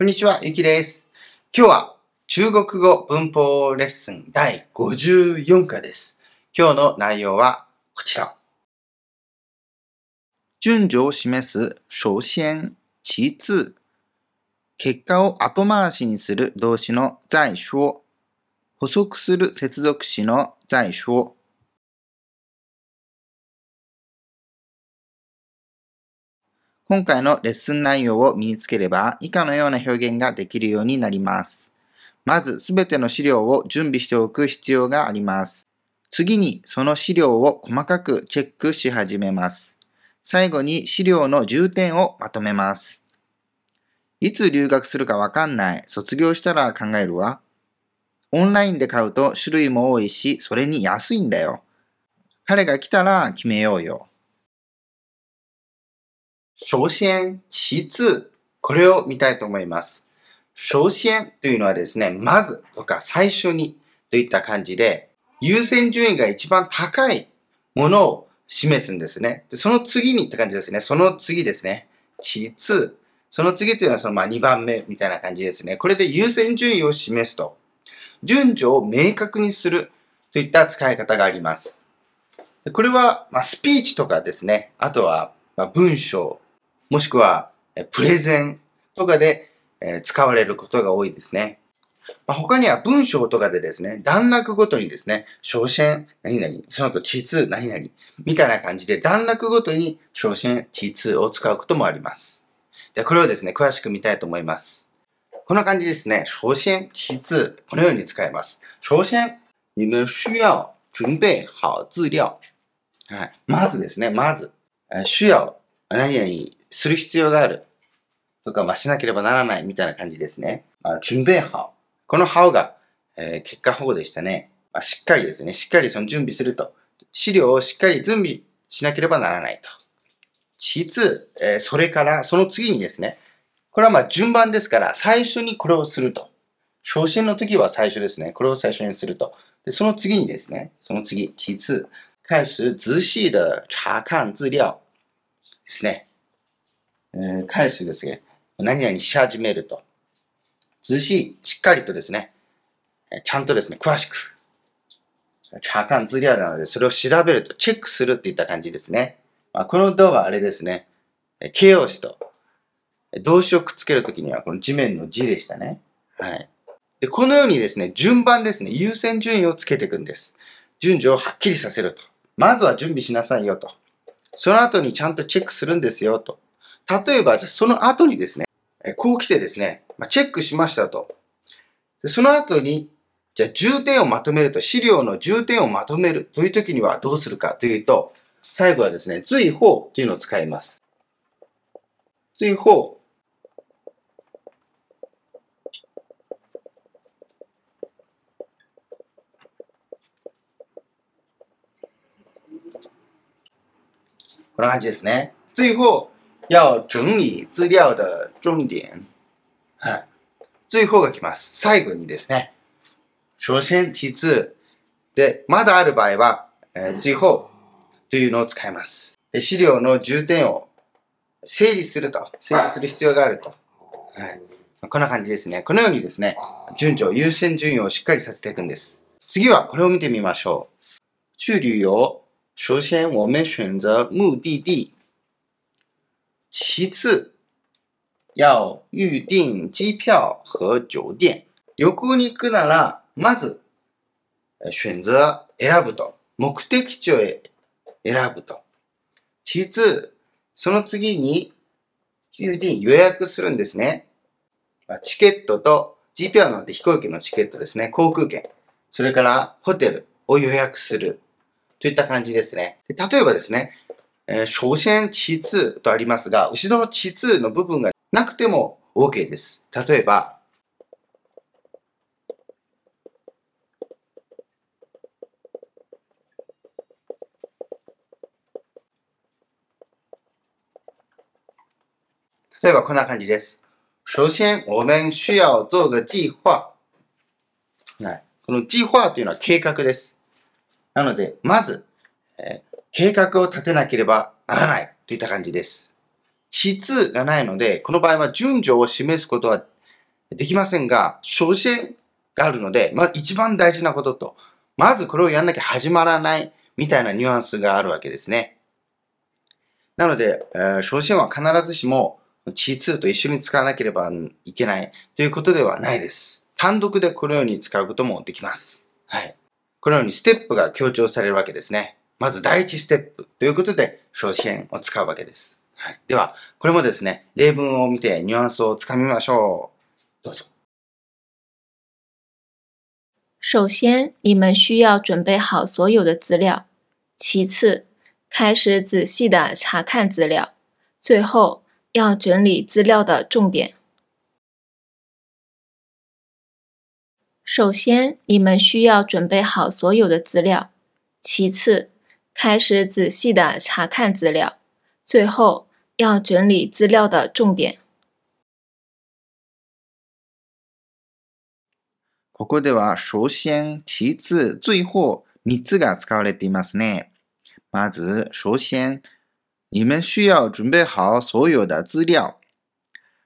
こんにちは、ゆきです。今日は中国語文法レッスン第54回です。今日の内容はこちら。順序を示す首先、其次。結果を後回しにする動詞の在说。補足する接続詞の在说。今回のレッスン内容を身につければ以下のような表現ができるようになります。まずすべての資料を準備しておく必要があります。次にその資料を細かくチェックし始めます。最後に資料の重点をまとめます。いつ留学するかわかんない。卒業したら考えるわ。オンラインで買うと種類も多いし、それに安いんだよ。彼が来たら決めようよ。首先、其次、これを見たいと思います。首先というのはですね、まずとか最初にといった感じで、優先順位が一番高いものを示すんですね。でその次にって感じですね。その次ですね。其次。その次というのはそのまあ2番目みたいな感じですね。これで優先順位を示すと。順序を明確にするといった使い方があります。これは、まあ、スピーチとかですね。あとは、まあ、文章もしくは、プレゼンとかで使われることが多いですね。他には文章とかでですね、段落ごとにですね、小先、何々、その後、地図、何々、みたいな感じで段落ごとに小先、地図を使うこともあります。で、これをですね、詳しく見たいと思います。こんな感じですね。首先、地図、このように使います。首先、你们需要準備好資料。はい。まずですね、まず、需要、何々する必要がある。とか、まあ、しなければならないみたいな感じですね。まあ、準備法。この法が、えー、結果法でしたね。まあ、しっかりですね。しっかりその準備すると。資料をしっかり準備しなければならないと。其次、えー、それから、その次にですね。これはまあ順番ですから、最初にこれをすると。昇進の時は最初ですね。これを最初にすると。で、その次にですね。その次、其次、開始仔細的查看資料ですね。え、返しですね、何々し始めると。ずし、しっかりとですね、ちゃんとですね、詳しく、查看資料なので、それを調べると、チェックするっていった感じですね。まあ、この動画はあれですね、形容詞と動詞をくっつけるときには、この地面の字でしたね。はい。で、このようにですね、順番ですね、優先順位をつけていくんです。順序をはっきりさせると。まずは準備しなさいよと。その後にちゃんとチェックするんですよと。例えば、じゃその後にですね、こう来てですね、まチェックしましたと。でその後に、じゃ重点をまとめると、資料の重点をまとめるという時にはどうするかというと、最後はですね、追法というのを使います。追法。こんな感じですね。最後、要整理資料的重点。はい。最後が来ます。最後にですね。首先、其次。で、まだある場合は、えー、最後というのを使います。で資料の重点を整理すると、整理する必要があると。はい。こんな感じですね。このようにですね、順序、優先順位をしっかりさせていくんです。次はこれを見てみましょう。去旅遊。首先我们选择目的地。其次，要预定機票和酒店。旅行に行くなら、まず、選择、選ぶと。目的地を選ぶと。其次、その次に、預定、予約するんですね。チケットと、機票なんて飛行機のチケットですね。航空券。それから、ホテルを予約する。といった感じですね。例えばですね、えー、首先、地図とありますが、後ろの地図の部分がなくても OK です。例えば、例えばこんな感じです。首先、我们需要做个计划。はい。この計划というのは計画です。なので、まず、えー、計画を立てなければならないといった感じです。地図がないので、この場合は順序を示すことはできませんが、初心があるので、まあ一番大事なことと、まずこれをやんなきゃ始まらないみたいなニュアンスがあるわけですね。なので、えー、初心は必ずしも、地2と一緒に使わなければいけないということではないです。単独でこのように使うこともできます。はい。このようにステップが強調されるわけですね。まず第一ステップということで、初心を使うわけです。はい。では、これもですね、例文を見てニュアンスをつかみましょう。どうぞ。首先，你们需要准备好所有的资料。其次，开始仔细的查看资料。最后，要整理资料的重点。首先，你们需要准备好所有的资料；其次，开始仔细的查看资料；最后，要整理资料的重点。ここでは首先、其次、最後三つが使われていますね。まず、首先。你们需要準備好所有的資料。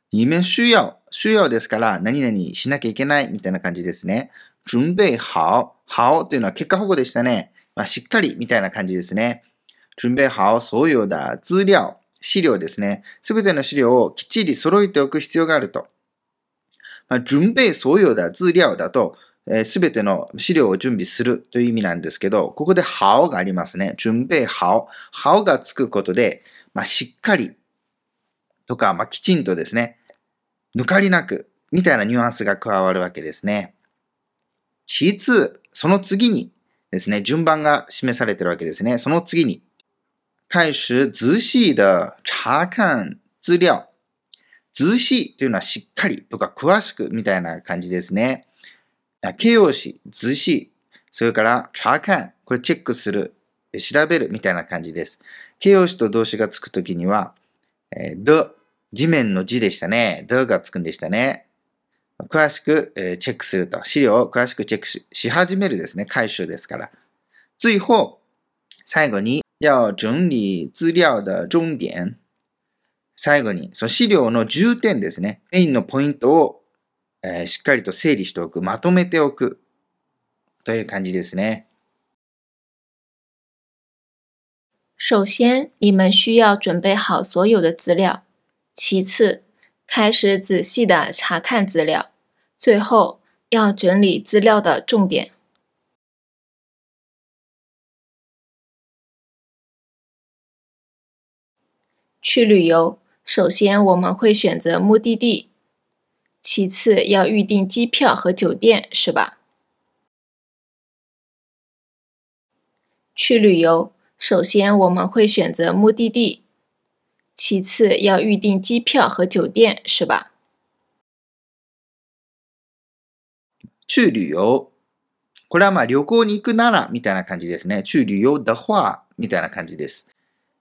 你们需要、需要ですから、何々しなきゃいけないみたいな感じですね。準備好、好というのは結果保護でしたね。 まあ、しっかりみたいな感じですね。準備好所有的資料。資料ですね。すべての資料をきっちり揃えておく必要があると。まあ、準備所有的資料だと、す、え、べ、ての資料を準備するという意味なんですけど、ここでハがありますね。準備ハオ。ハオがつくことで、まあ、しっかりとか、まあ、きちんとですね、抜かりなく、みたいなニュアンスが加わるわけですね。其次、その次にですね、順番が示されてるわけですね。その次に、開始仔細的查看資料。仔細というのはしっかりとか詳しくみたいな感じですね。形容詞、図詞、それから查看、これチェックする、調べるみたいな感じです。形容詞と動詞がつくときには、えー、the、地面の字でしたね。でがつくんでしたね。詳しく、チェックすると。資料を詳しくチェックしし始めるですね。回収ですから。最後、最後に、要整理資料的重点。最後に、その資料の重点ですね。メインのポイントをえー、しっかりと整理しておく、まとめておくという感じですね。首先，你们需要准备好所有的资料；其次，开始仔细的查看资料；最后，要整理资料的重点。去旅游，首先我们会选择目的地。其次要预订机票和酒店，是吧？去旅游，首先我们会选择目的地，其次要预订机票和酒店，是吧？去旅游，これはまあ旅行に行くならみたいな感じですね。去旅游的话みたいな感じです。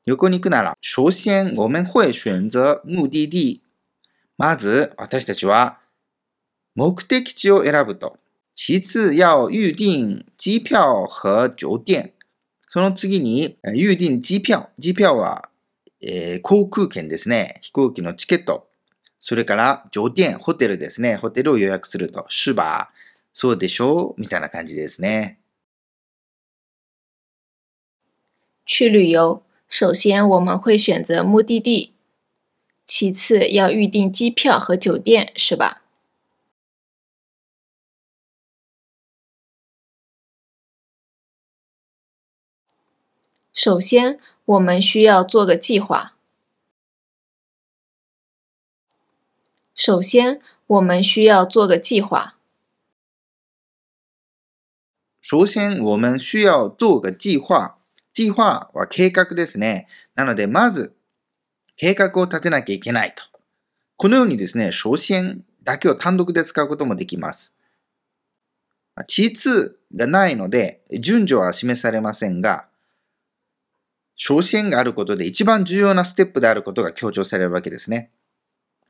旅行に行くなら、首先我们会选择目的地。まず、私たちは、目的地を選ぶと。其次要預定機票和酒店。その次に、預定機票。機票は、えー、航空券ですね。飛行機のチケット。それから、条件、ホテルですね。ホテルを予約すると。シュバーそうでしょう？みたいな感じですね。去旅游，首先我们会选择目的地。其次要预订机票和酒店，是吧？首先，我们需要做个计划。首先，我们需要做个计划。首先、我们需要做个计划。計划は計画ですね。なので、まず、計画を立てなきゃいけないと。このようにですね、首先だけを単独で使うこともできます。地図がないので、順序は示されませんが、昇進があることで一番重要なステップであることが強調されるわけですね。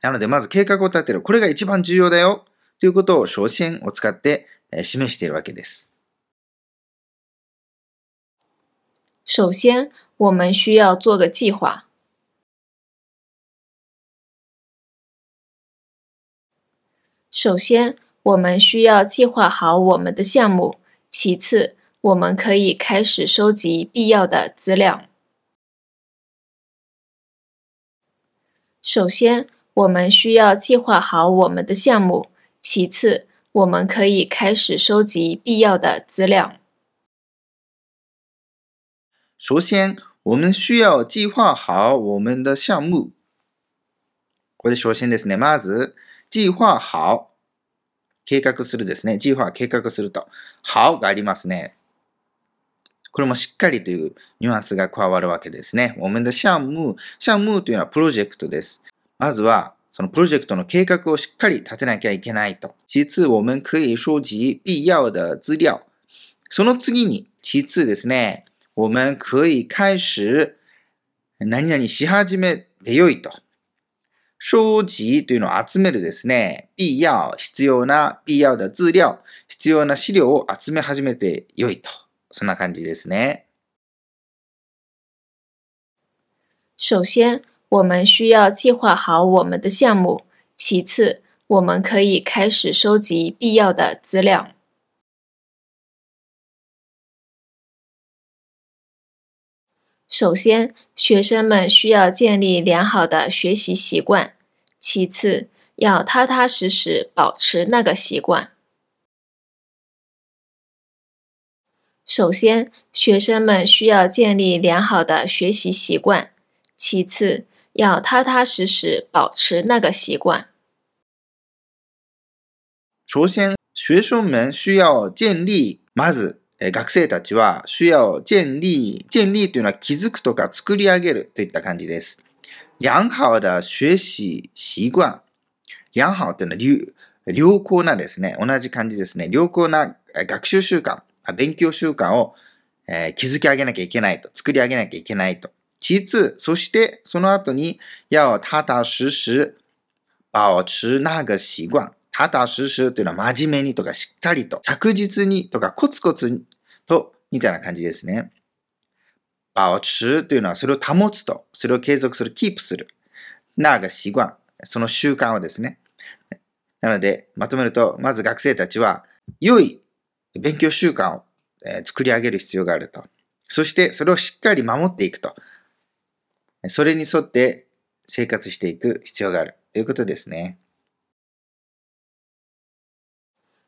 なので、まず計画を立てる。これが一番重要だよ。ということを昇進を使って示しているわけです。首先，我们需要做个计划。首先，我们需要计划好我们的项目；其次，我们可以开始收集必要的资料。首先，我们需要计划好我们的项目；其次，我们可以开始收集必要的资料。首先，我们需要计划好我们的项目。これ首先ですね。まず、計划好。計画するですね。計划、計画すると。好がありますね。 これもしっかりというニュアンスが加わるわけですね。我们的项目、项目というのはプロジェクトです。まずは、そのプロジェクトの計画をしっかり立てなきゃいけないと。其次、我们可以收集必要的資料。その次に、其次ですね。我们可以開始何々し始めてよいと。收集というのを集めるですね。必要、必要な、必要な資料、必要な資料を集め始めてよいと。そんな感じですね。首先，我们需要计划好我们的项目。其次，我们可以开始收集必要的资料。首先，学生们需要建立良好的学习习惯；其次，要踏踏实实保持那个习惯。 首先，学生们需要建立良好的学习习惯；其次，要踏踏实实保持那个习惯。首先，学生们需要建立まず。学生たちは需要建立、建立というのは気づくとか作り上げるといった感じです。良好的学習習慣。良好というのは良好なですね。同じ感じですね。良好な学習習慣、 勉強習慣を、えー、築き上げなきゃいけないと。作り上げなきゃいけないと。其次、そしてその後に、要踏踏实实保持那个習慣。踏踏实实というのは真面目にとかしっかりと、着実にとかコツコツと、みたいな感じですね。保持というのはそれを保つと、それを継続する、キープする。なが習慣、その習慣をですね。なので、まとめると、まず学生たちは、良い勉強習慣を、作り上げる必要があると。そして、それをしっかり守っていくと。それに沿って生活していく必要があるということですね。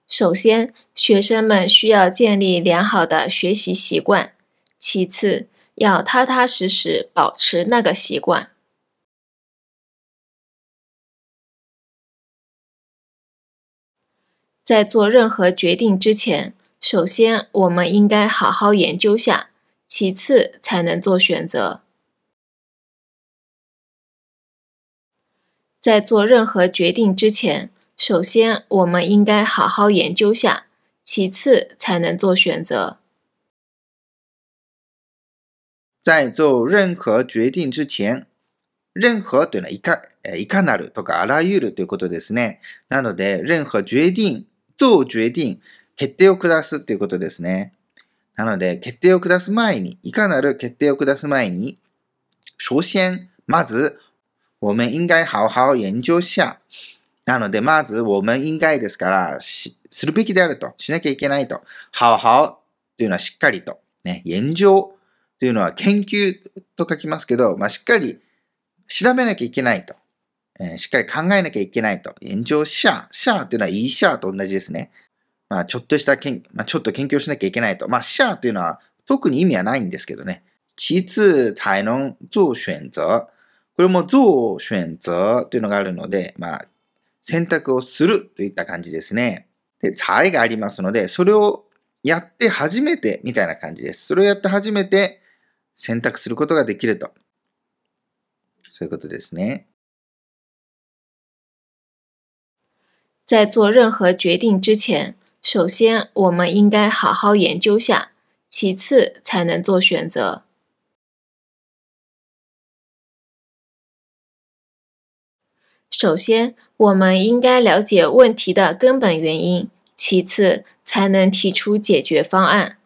首先，学生们需要建立良好的学习习惯；其次，要踏踏实实保持那个习惯。在做任何决定之前，首先我们应该好好研究下，其次才能做选择。在做任何决定之前。首先，我们应该好好研究下，其次才能做选择。在做任何決定之前、任何というのはいか、いかなるとかあらゆるということですね。なので、任何決定、 做決定、決定を下すということですね。なので、決定を下す前に、いかなる決定を下す前に、首先、まず、我们应该好好研究下。なので、まず、我们应该ですから、するべきであると、しなきゃいけないと。好好というのはしっかりと。ね、研究というのは研究と書きますけど、まあ、しっかり調べなきゃいけないと。えー、しっかり考えなきゃいけないと。研究者、者というのは、いい者と同じですね。まあ、ちょっとした研、まあ、ちょっと研究しなきゃいけないと。まあ、者というのは、特に意味はないんですけどね。其次才能做選择。これも做選择というのがあるので、まあ、選択をするといった感じですね。で、才がありますので、それをやって初めてみたいな感じです。それをやって初めて選択することができると。そういうことですね。在做任何决定之前，首先我们应该好好研究下，其次才能做选择。首先，我们应该了解问题的根本原因，其次才能提出解决方案。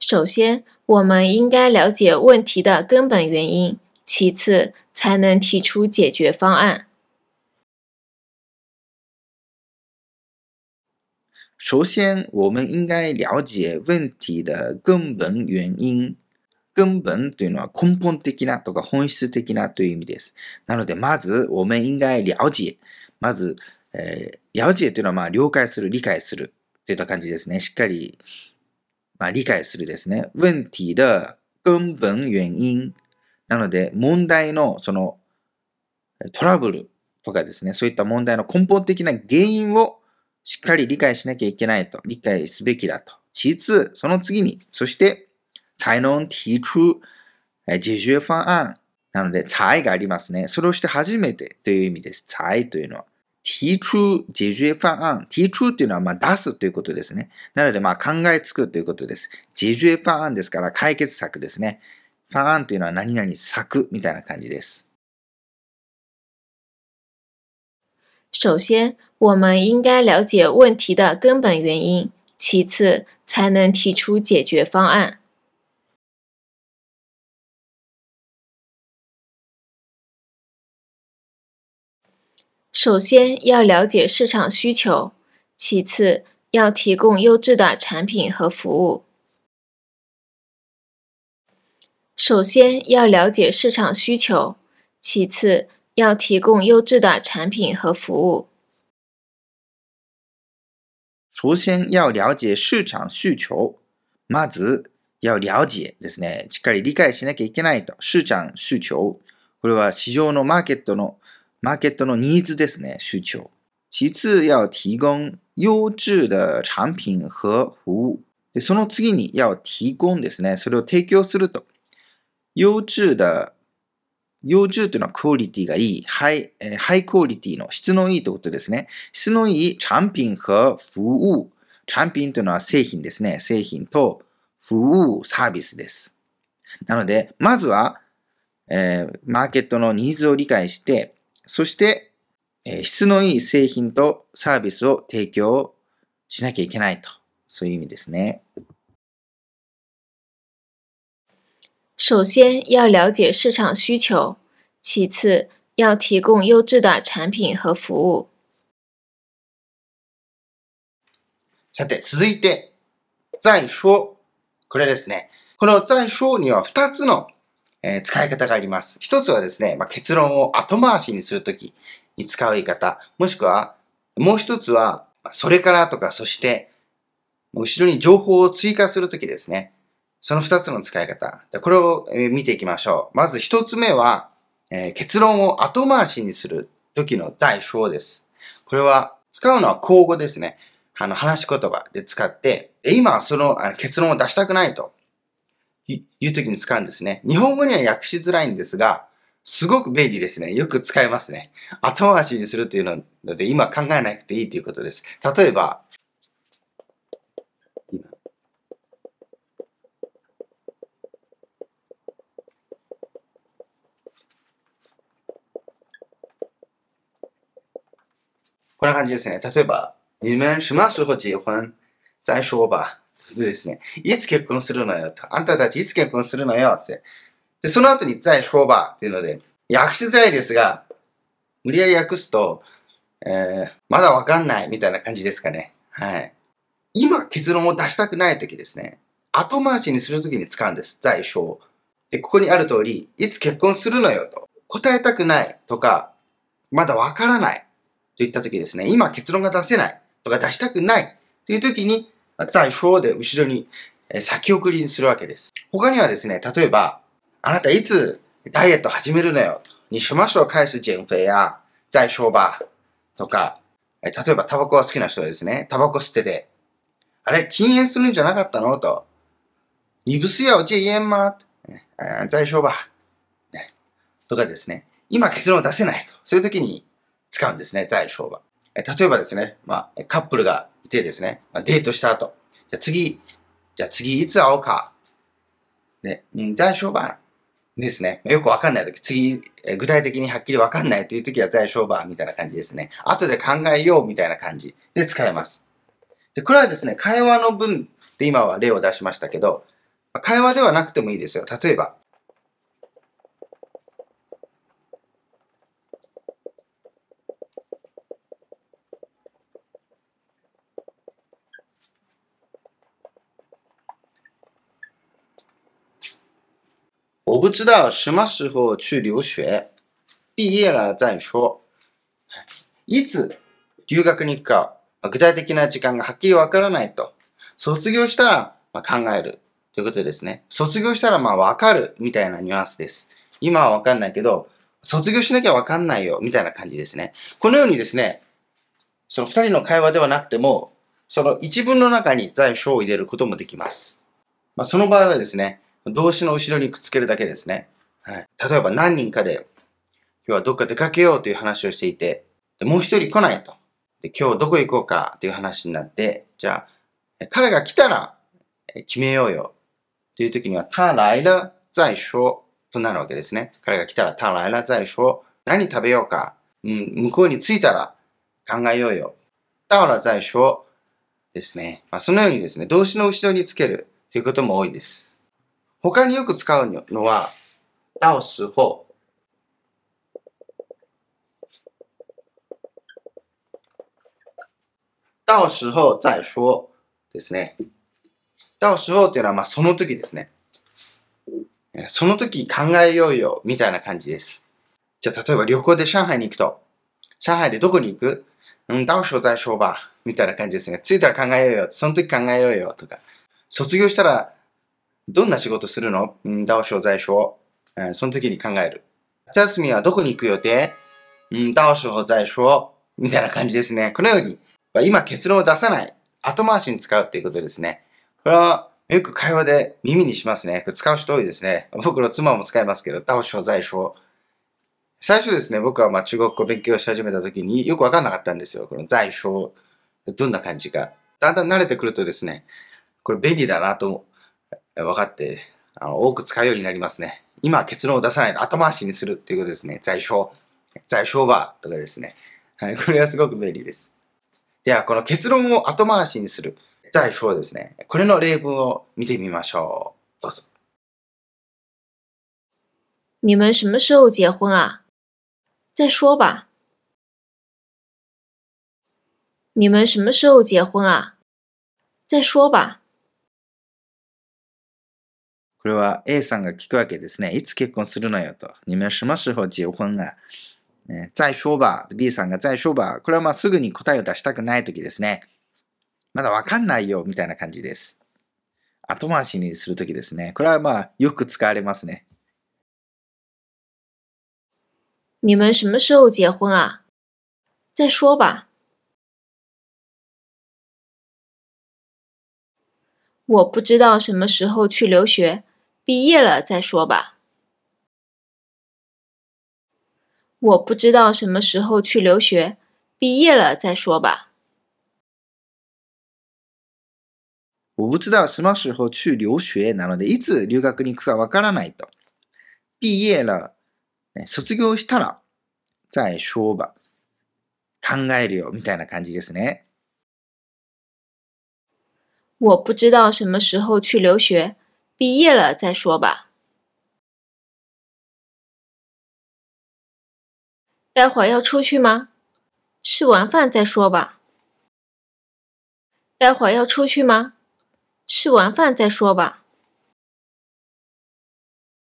首先，我们应该了解问题的根本原因，其次才能提出解决方案。首先，我们应该了解問題的根本原因。根本というのは根本的なとか本質的なという意味です。なので、まず、我们应该了解。まず、えー、了解というのは、まあ、了解する、理解するといった感じですね。しっかり、まあ、理解するですね。問題的根本原因。なので、問題の、その、トラブルとかですね、そういった問題の根本的な原因をしっかり理解しなきゃいけないと、理解すべきだと。其次、その次に、そして、才能提出解決方案。なので、才がありますね。それをして初めてという意味です。才というのは。提出解決方案。提出というのはまあ出すということですね。なので、まあ考えつくということです。解決方案ですから解決策ですね。方案というのは何々策みたいな感じです。首先，我们应该了解问题的根本原因，其次才能提出解决方案。首先要了解市场需求，其次要提供优质的产品和服务。首先要了解市场需求，其次要提供优质的产品和服务。首先要了解市場需求。まず要了解ですね。しっかり理解しなきゃいけないと。市場需求。これは市場のマーケットのマーケットのニーズですね、需求。其次要提供優質的產品和服務。でその次に要提供ですね、それを提供すると。優質的、優質というのはクオリティがいい、ハイ、えハイクオリティの質のいいということですね。質のいい產品和服務。產品というのは製品ですね。製品と服務、サービスです。なので、まずは、えー、マーケットのニーズを理解して、そして、えー、質のいい製品とサービスを提供しなきゃいけないと。そういう意味ですね。首先要了解市场需求，其次要提供优质的产品和服务。さて、続いて、在说。これですね。この在说には2つのえー、使い方があります。一つはですね、まあ、結論を後回しにするときに使う言い方。もしくは、もう一つは、それからとか、そして、後ろに情報を追加するときですね。その二つの使い方。これを見ていきましょう。まず一つ目は、えー、結論を後回しにするときの代償です。これは、使うのは口語ですね。あの、話し言葉で使って、今はその結論を出したくないと。いう時に使うんですね。日本語には訳しづらいんですが、すごく便利ですね。よく使えますね。後回しにするというので、今考えなくていいということです。例えば、こんな感じですね。例えば、你们什么时候结婚再说吧。でですね、いつ結婚するのよと。あんたたちいつ結婚するのよって。で、その後に在说吧っていうので、訳しづらいですが、無理やり訳すと、えー、まだわかんないみたいな感じですかね。はい。今結論を出したくないときですね。後回しにするときに使うんです。在说。で、ここにある通り、いつ結婚するのよと。答えたくないとか、まだわからないといったときですね。今結論が出せないとか出したくないというときに在说で後ろに先送りにするわけです。他にはですね、例えば、あなたいつダイエット始めるのよと。你什么时候開始減肥や在说吧。とか、例えばタバコが好きな人ですね。タバコ吸ってて、あれ禁煙するんじゃなかったの？と。你不是要戒煙吗在说吧。とかですね。今結論出せないと。そういう時に使うんですね。在说吧。例えばですね、まあ、カップルがいてですね、まあ、デートした後、じゃあ次、じゃあ次いつ会おうか。ね、うん、大丈夫ですね。よくわかんないとき、次、え具体的にはっきりわかんないというときは大丈夫みたいな感じですね。後で考えようみたいな感じで使えます。で、これはですね、会話の文で今は例を出しましたけど、会話ではなくてもいいですよ。例えば、我不知道什么时候去留学。毕业了再说。いつ留学に行くか、具体的な時間がはっきりわからないと。卒業したらま考えるということですね。卒業したらまあわかるみたいなニュアンスです。今はわかんないけど、卒業しなきゃわかんないよみたいな感じですね。このようにですね、その二人の会話ではなくても、その一文の中に在所を入れることもできます。まあ、その場合はですね、動詞の後ろにくっつけるだけですね。はい。例えば何人かで、今日はどっか出かけようという話をしていて、でもう一人来ないと。で、今日どこ行こうかという話になって、じゃあ、彼が来たら決めようよ。という時には、他来了再说となるわけですね。彼が来たら、他来了再说。何食べようか。うん、向こうに着いたら考えようよ。到了再说ですね。まあ、そのようにですね、動詞の後ろにつけるということも多いです。他によく使うのは、到时候。到时候再说ですね。到時候っていうのは、まあ、その時ですね。その時考えようよ、みたいな感じです。じゃあ、例えば旅行で上海に行くと、上海でどこに行く？うん、到時候再说吧。みたいな感じですね。着いたら考えようよ。その時考えようよ。とか。卒業したら、どんな仕事するの？うん、到時候再说。うん、その時に考える。夏休みはどこに行く予定？うん、到時候再说。みたいな感じですね。このように、今結論を出さない。後回しに使うっていうことですね。これは、よく会話で耳にしますね。使う人多いですね。僕の妻も使いますけど、到時候再说。最初ですね、僕はまあ中国語勉強し始めた時によくわかんなかったんですよ。この在所、どんな感じか。だんだん慣れてくるとですね、これ便利だなと分かって、あの多く使うようになりますね。今結論を出さないと後回しにするっていうことですね。在所、在所はとかですね。はい、これはすごく便利です。では、この結論を後回しにする。在所ですね。これの例文を見てみましょう。どうぞ。你们什么时候结婚啊？再说吧。你们什么时候结婚啊？再说吧。これは A さんが聞くわけですね。いつ結婚するのよと。你们什么时候結婚啊？再说吧。B さんが再说吧。これはまあすぐに答えを出したくないときですね。まだわかんないよみたいな感じです。後回しにするときですね。これはまあよく使われますね。你们什么时候结婚啊？再说吧。我不知道什么时候去留学，毕业了再说吧。我不知道什么时候去留学，毕业了再说吧。我不知道什么时候去留学なので、いつ留学に行くかわからないと。毕业了卒業したら、再说吧。考えるよ、みたいな感じですね。我不知道什么时候去留学， 毕业了再说吧。待会儿要出去吗？吃完饭再说吧。待会儿要出去吗？吃完饭再说吧。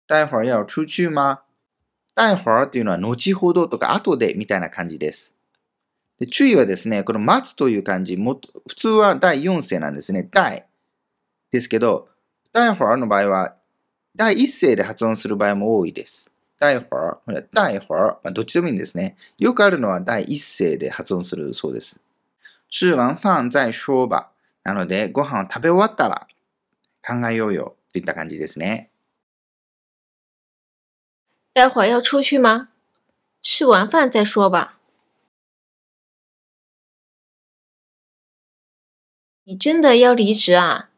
待会儿要出去吗？待会儿っていうのは後ほどとか後でみたいな感じです。で注意はですね、この待つという漢字、も普通は第4声なんですね。第ですけど、 待会儿の場合は第1声で発音する場合も多いです。待会儿、待会儿、まあ、どっちでもいいんですね。よくあるのは第1声で発音するそうです。吃完飯再说吧。なので、ご飯を食べ終わったら考えようよといった感じですね。待会要出去吗？吃完饭再说吧。你真的要离职啊？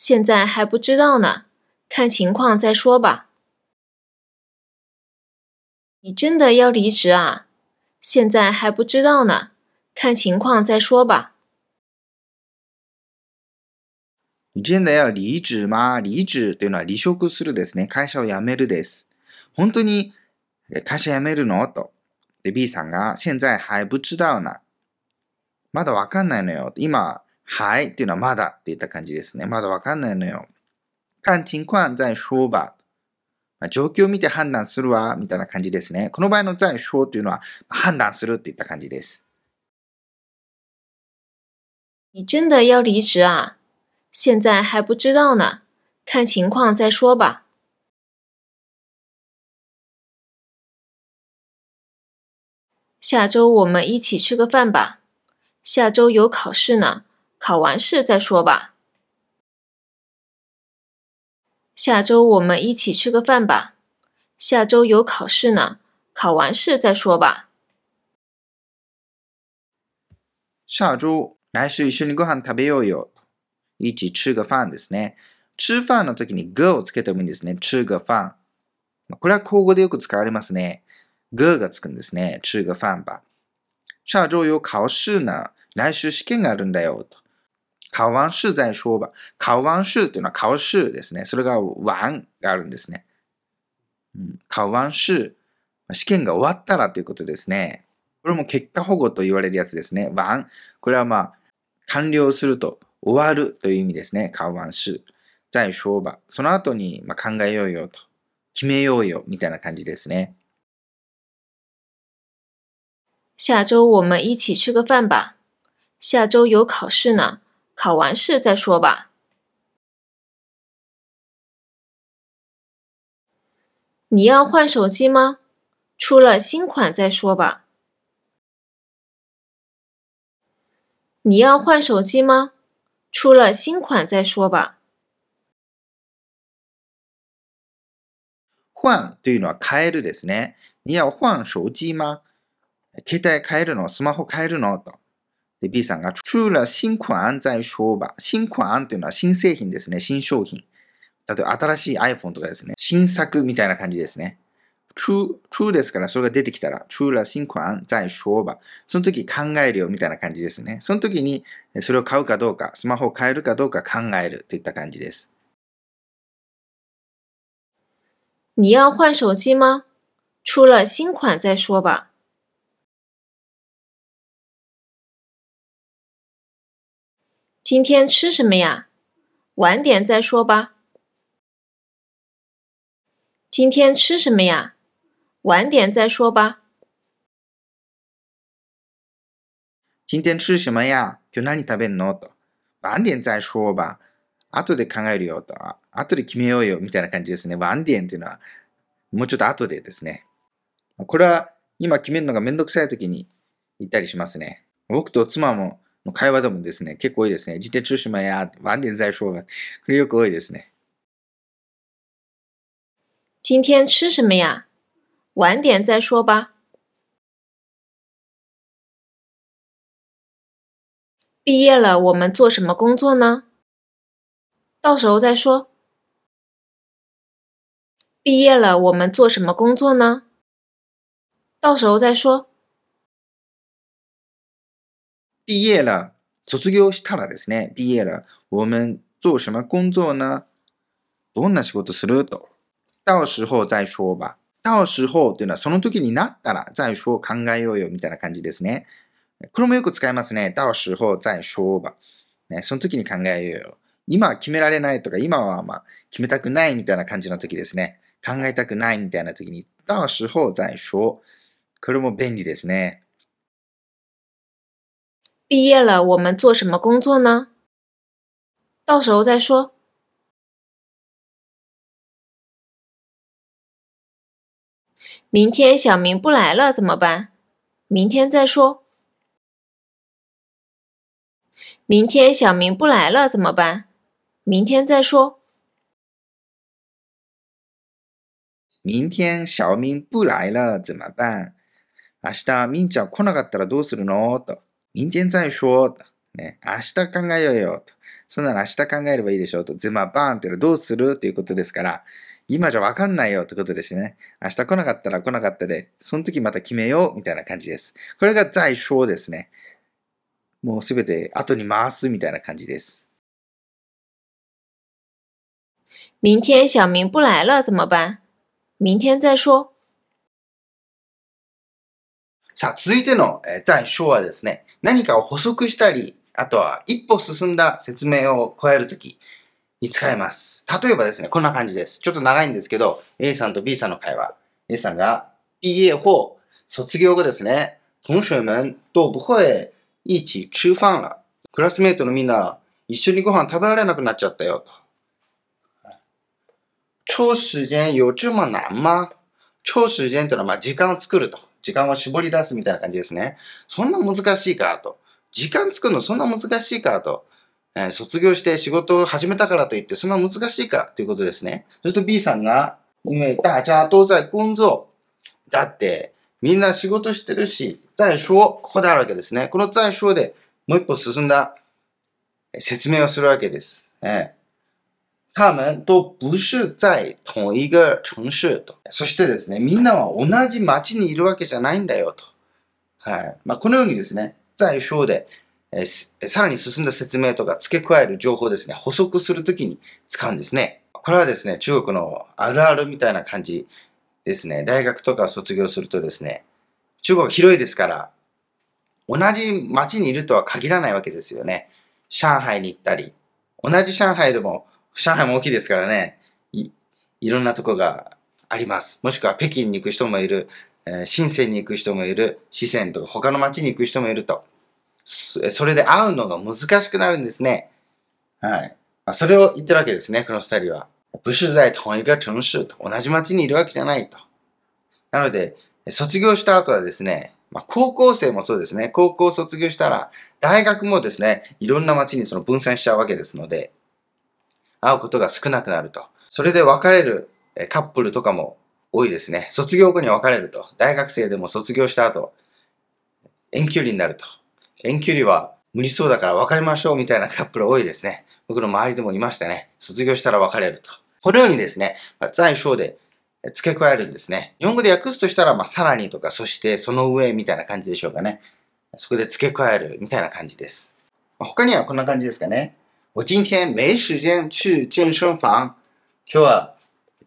现在还不知道呢，看情况再说吧。你真的要离职啊？现在还不知道呢，看情况再说吧。你真的要離職吗？離職というのは離職するですね。会社を辞めるです。本当に会社辞めるのと。で、B さんが、現在还不知道な。まだわかんないのよ。今、 はいっていうのはまだって言った感じですね。まだわかんないのよ。看情況再说吧。まあ、状況を見て判断するわ、みたいな感じですね。この場合の在说というのは、判断するっていった感じです。你真的要离职啊？现在还不知道呢，看情况再说吧。下周我们一起吃个饭吧。下周有考试呢，考完试再说吧。下周我们一起吃个饭吧。下周有考试呢，考完试再说吧。下周来週一緒にご飯食べようよ。一起吃个飯ですね。吃飯の時にがをつけてもいいんですね。吃个飯。これは口語でよく使われますね。ががつくんですね。吃个飯吧。下周有考試呢。来週試験があるんだよ。と。 考完試再说吧。考完試というのは考試ですね。それが完があるんですね。うん、考完試、試験が終わったらということですね。これも結果保護と言われるやつですね。完。これはまあ、完了すると、終わるという意味ですね。考完試。再说吧。その後に、まあ、考えようよと。決めようよみたいな感じですね。下周我们一起吃个饭吧。下周有考试呢。考完试再说吧。你要换手机吗？出了新款再说吧。你要换手机吗？出了新款再说吧。换というのは変えるですね。你要换手機吗携帯変えるのスマホ変えるのと。 で、B さんが、出了新款在说吧。新款というのは新製品ですね。新商品。例えば新しい iPhone とかですね。新作みたいな感じですね。true, true ですから、それが出てきたら、出了新款在说吧。その時考えるよみたいな感じですね。その時に、それを買うかどうか、スマホを変えるかどうか考えるといった感じです。你要换手机吗？出了新款再说吧。今天吃什么呀？晚点再说吧。今天吃什么呀？晚点再说吧。今天吃什么呀？今日何食べるの？と。晚点再说吧。後で考えるよと。後で決めようよみたいな感じですね。晚点っていうのは、もうちょっと後でですね。これは今決めるのがめんどくさい時に言ったりしますね。僕と妻もの会話でもですね、結構多いですね。自転車什や、晚点再说。これよく多いですね。今天吃什么呀？晚点再说吧。毕业了，我们做什么工作呢？到时候再说。毕业了，我们做什么工作呢？到时候再说。 毕业了、卒業したらですね、毕业了、我们做什么工作呢？どんな仕事する？と。到時候再说吧。到時候っていうのはその時になったら再说考えようよみたいな感じですね。これもよく使いますね。到時候再说吧。ね、その時に考えようよ。今は決められないとか、今はまあ決めたくないみたいな感じの時ですね。考えたくないみたいな時に、到時候再说。これも便利ですね。毕业了，我们做什么工作呢？到时候再说。明天小明不来了怎么办？明天再说。明天小明不来了怎么办？明天再说。明天小明不来了怎么办？明日みんちゃん来なかったらどうするのと。 明天再说。ね、明日考えようよ。とそんなら明日考えればいいでしょうと。ゼマバーンってのはどうするっていうことですから、今じゃわかんないよってことですね。明日来なかったら来なかったで、その時また決めようみたいな感じです。これが在说ですね。もうすべて後に回すみたいな感じです。明天小明不来了怎么办？明天再说。さあ、続いての、えー、在说はですね、何かを補足したり、あとは一歩進んだ説明を加えるとき、に使います。例えばですね、こんな感じです。ちょっと長いんですけど、A さんと B さんの会話。A さんが、毕业後、卒業後ですね、同学们都不会一起吃饭了。クラスメイトのみんな、一緒にご飯食べられなくなっちゃったよ、と。超時間有这么難吗超時間というのは、まあ、時間を作ると。時間を絞り出すみたいな感じですね。そんな難しいかと。時間作るのそんな難しいかと。えー卒業して仕事を始めたからといって、そんな難しいかということですね。そして B さんが、因为大家都在工作。だって、みんな仕事してるし、再说、ここであるわけですね。この再说でもう一歩進んだ説明をするわけです。えー他们都不是在同一个城市と。そしてですね、みんなは同じ町にいるわけじゃないんだよと。はい。まあ、このようにですね、在章で、えーさらに進んだ説明とか付け加える情報ですね、補足するときに使うんですね。これはですね、中国のあるあるみたいな感じですね。大学とか卒業するとですね、中国広いですから、同じ町にいるとは限らないわけですよね。上海に行ったり、同じ上海でも、上海も大きいですからね、いいろんなとこがあります。もしくは北京に行く人もいる、えー深センに行く人もいる、四川とか他の町に行く人もいると。それで会うのが難しくなるんですね。はい。まあ、それを言ってるわけですね、この二人は。不是在同一个城市と。同じ町にいるわけじゃないと。なので、卒業した後はですね、まあ、高校生もそうですね、高校卒業したら、大学もですね、いろんな町にその分散しちゃうわけですので、会うことが少なくなると。それで別れるカップルとかも多いですね。卒業後に別れると。大学生でも卒業した後、遠距離になると。遠距離は無理そうだから別れましょうみたいなカップル多いですね。僕の周りでもいましたね。卒業したら別れると。このようにですね、在章で付け加えるんですね。日本語で訳すとしたら、まあ、さらにとか、そしてその上みたいな感じでしょうかね。そこで付け加えるみたいな感じです。他にはこんな感じですかね。我今天没時間去健身房。今日は、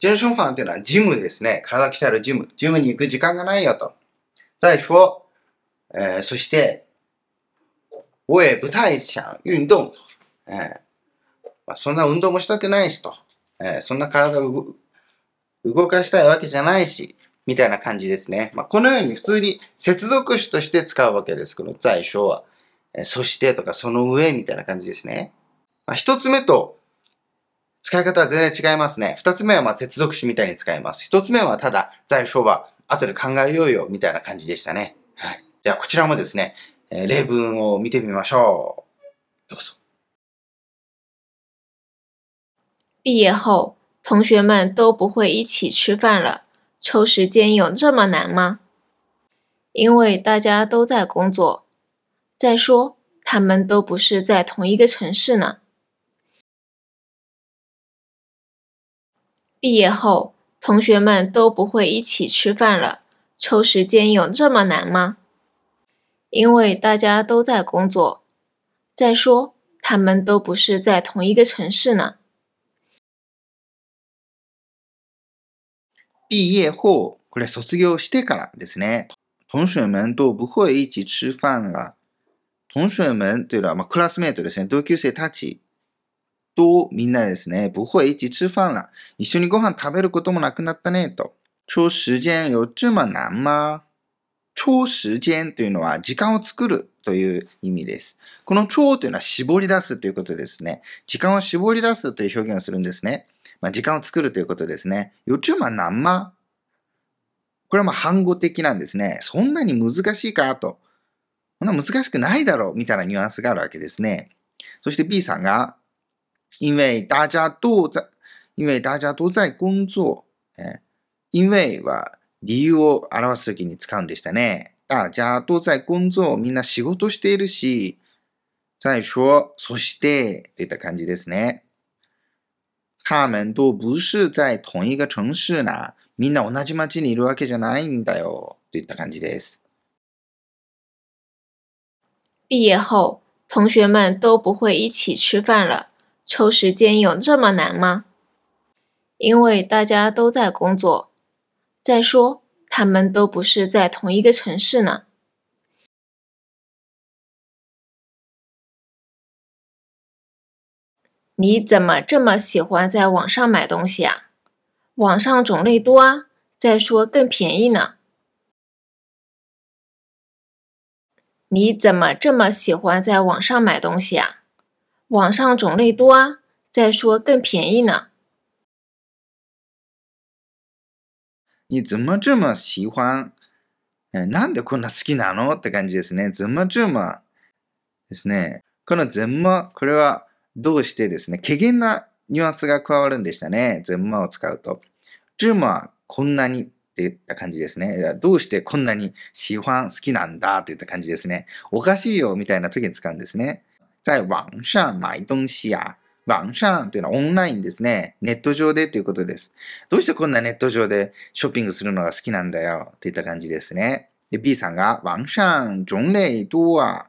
健身房っていうのはジムですね。体鍛えるジム。ジムに行く時間がないよと。再说、えーそして、我也不太想運動。えーまあ、そんな運動もしたくないしと。えーそんな体を動動かしたいわけじゃないし、みたいな感じですね。まあ、このように普通に接続詞として使うわけです。この在所は。えーそしてとかその上みたいな感じですね。まあ、一つ目と使い方は全然違いますね。二つ目はまあ接続詞みたいに使います。一つ目はただ在所は後で考えようよみたいな感じでしたね。はい。ではこちらもですね、えー例文を見てみましょう。どうぞ。毕业后，同学们都不会一起吃饭了，抽时间有这么难吗？因为大家都在工作。再说，他们都不是在同一个城市呢。毕业后，同学们都不会一起吃饭了，抽时间有这么难吗？因为大家都在工作。再说，他们都不是在同一个城市呢。毕业後、これ卒業してからですね。同学们都不会一起吃飯が。同学们というのは、まあ、クラスメイトですね。同級生たち とみんなですね、不会一起吃飯了。一緒にご飯食べることもなくなったね、と。抽時間有这么難吗抽時間というのは時間を作るという意味です。この抽というのは絞り出すということですね。時間を絞り出すという表現をするんですね。まあ、時間を作るということですね。有这么難吗これはまあ反語的なんですね。そんなに難しいかと。そんな難しくないだろうみたいなニュアンスがあるわけですね。そして B さんが、因为大家都在、因为大家都在工作。え因为は理由を表すときに使うんでしたね。大家都在工作。みんな仕事しているし。再说、そして、といった感じですね。他们都不是在同一个城市な。みんな同じ町にいるわけじゃないんだよ。といった感じです。毕业后，同学们都不会一起吃饭了，抽时间有这么难吗？因为大家都在工作。再说，他们都不是在同一个城市呢。你怎么这么喜欢在网上买东西啊？网上种类多啊，再说更便宜呢。你怎么这么喜欢在网上买东西啊？网上种类多啊，再说更便宜呢。你怎么这么喜欢？えなんでこんな好きなの？って感じですね。怎么这么ですね。この怎么、これはどうしてですね、軽減なニュアンスが加わるんでしたね。怎么を使うと。这么こんなにって言った感じですね。どうしてこんなに喜欢好きなんだ？といった感じですね。おかしいよみたいな時に使うんですね。在網上買東西や、網上というのはオンラインですね。ネット上でということです。どうしてこんなネット上でショッピングするのが好きなんだよ？といった感じですね。で B さんが、網上種類多啊。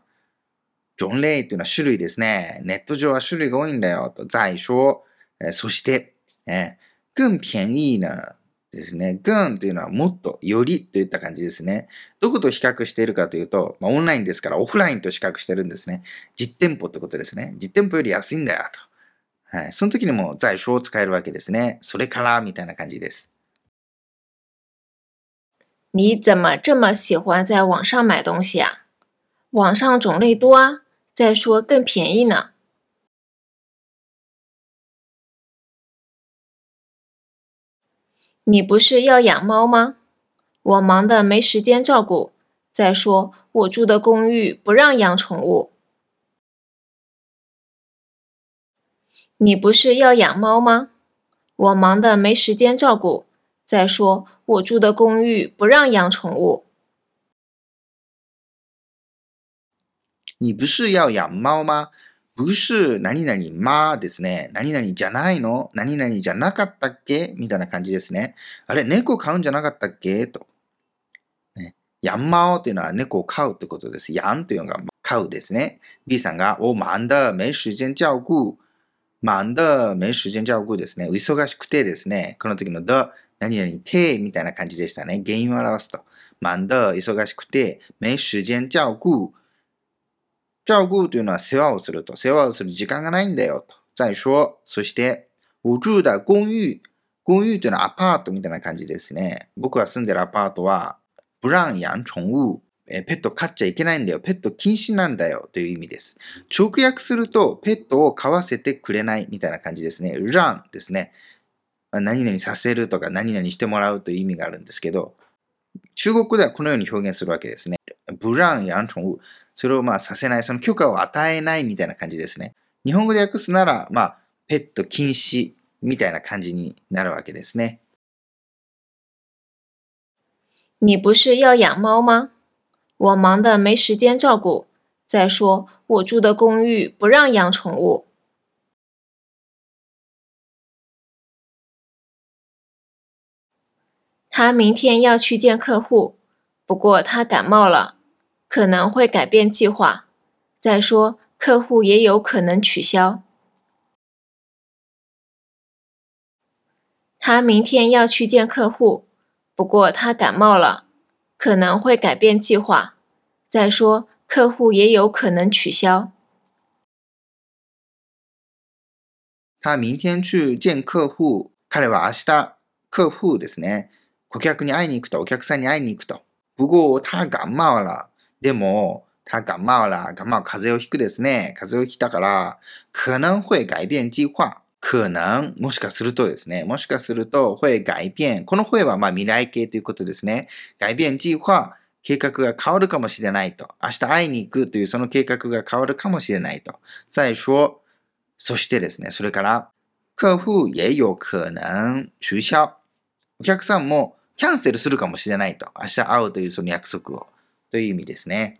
種類というのは種類ですね。ネット上は種類が多いんだよと。再说、えそして、え更便宜なですね。更というのはもっと、よりといった感じですね。どこと比較しているかというと、まあ、オンラインですからオフラインと比較してるんですね。実店舗ってことですね。実店舗より安いんだよと。はい。その時にも在所を使えるわけですね。それからみたいな感じです。你怎么这么喜欢在网上买东西啊？网上种类多啊，再说更便宜呢。你不是要养猫吗？我忙的没时间照顾。再说，我住的公寓不让养宠物。你不是要养猫吗？我忙的没时间照顾。再说，我住的公寓不让养宠物。你不是要养猫吗？不是何々まですね。何々じゃないの？何々じゃなかったっけ？みたいな感じですね。あれ、猫飼うんじゃなかったっけ？と。ね、ヤンマオっていうのは猫を飼うってことです。ヤンというのが飼うですね。B さんが、お、忙的没時間照顧。忙的没時間照顧ですね。忙しくてですね。この時の的、何々てみたいな感じでしたね。原因を表すと。忙的、忙しくて、没時間照顧。照顧というのは世話をすると。世話をする時間がないんだよと。再说、そして、我住的公寓。公寓というのはアパートみたいな感じですね。僕が住んでるアパートは、ブラン養宠物。ペット飼っちゃいけないんだよ。ペット禁止なんだよ。という意味です。直訳すると、ペットを飼わせてくれないみたいな感じですね。ランですね。何々させるとか何々してもらうという意味があるんですけど、中国ではこのように表現するわけですね。ブラン養宠物。それをまあさせない、その許可を与えないみたいな感じですね。日本語で訳すなら、まあ、ペット禁止みたいな感じになるわけですね。你不是要养猫吗？我忙的没时间照顾。再说，我住的公寓不让养宠物。他明天要去见客户，不过他感冒了。可能会改变计划。再说，客户也有可能取消。他明天要去见客户，不过他感冒了，可能会改变计划。再说，客户也有可能取消。他明天去见客户。彼は明日客户ですね。顧客に会いに行くと、お客さんに会いに行くと。不过他感冒了。 でも、他感冒了、感冒風邪をひくですね。風邪をひいたから、可能会改变計划。可能、もしかするとですね。もしかすると、会改变。この会はまあ未来形ということですね。改变計划。計画が変わるかもしれないと。明日会いに行くというその計画が変わるかもしれないと。再说、そしてですね。それから、客户也有可能取消。お客さんもキャンセルするかもしれないと。明日会うというその約束を。という意味ですね。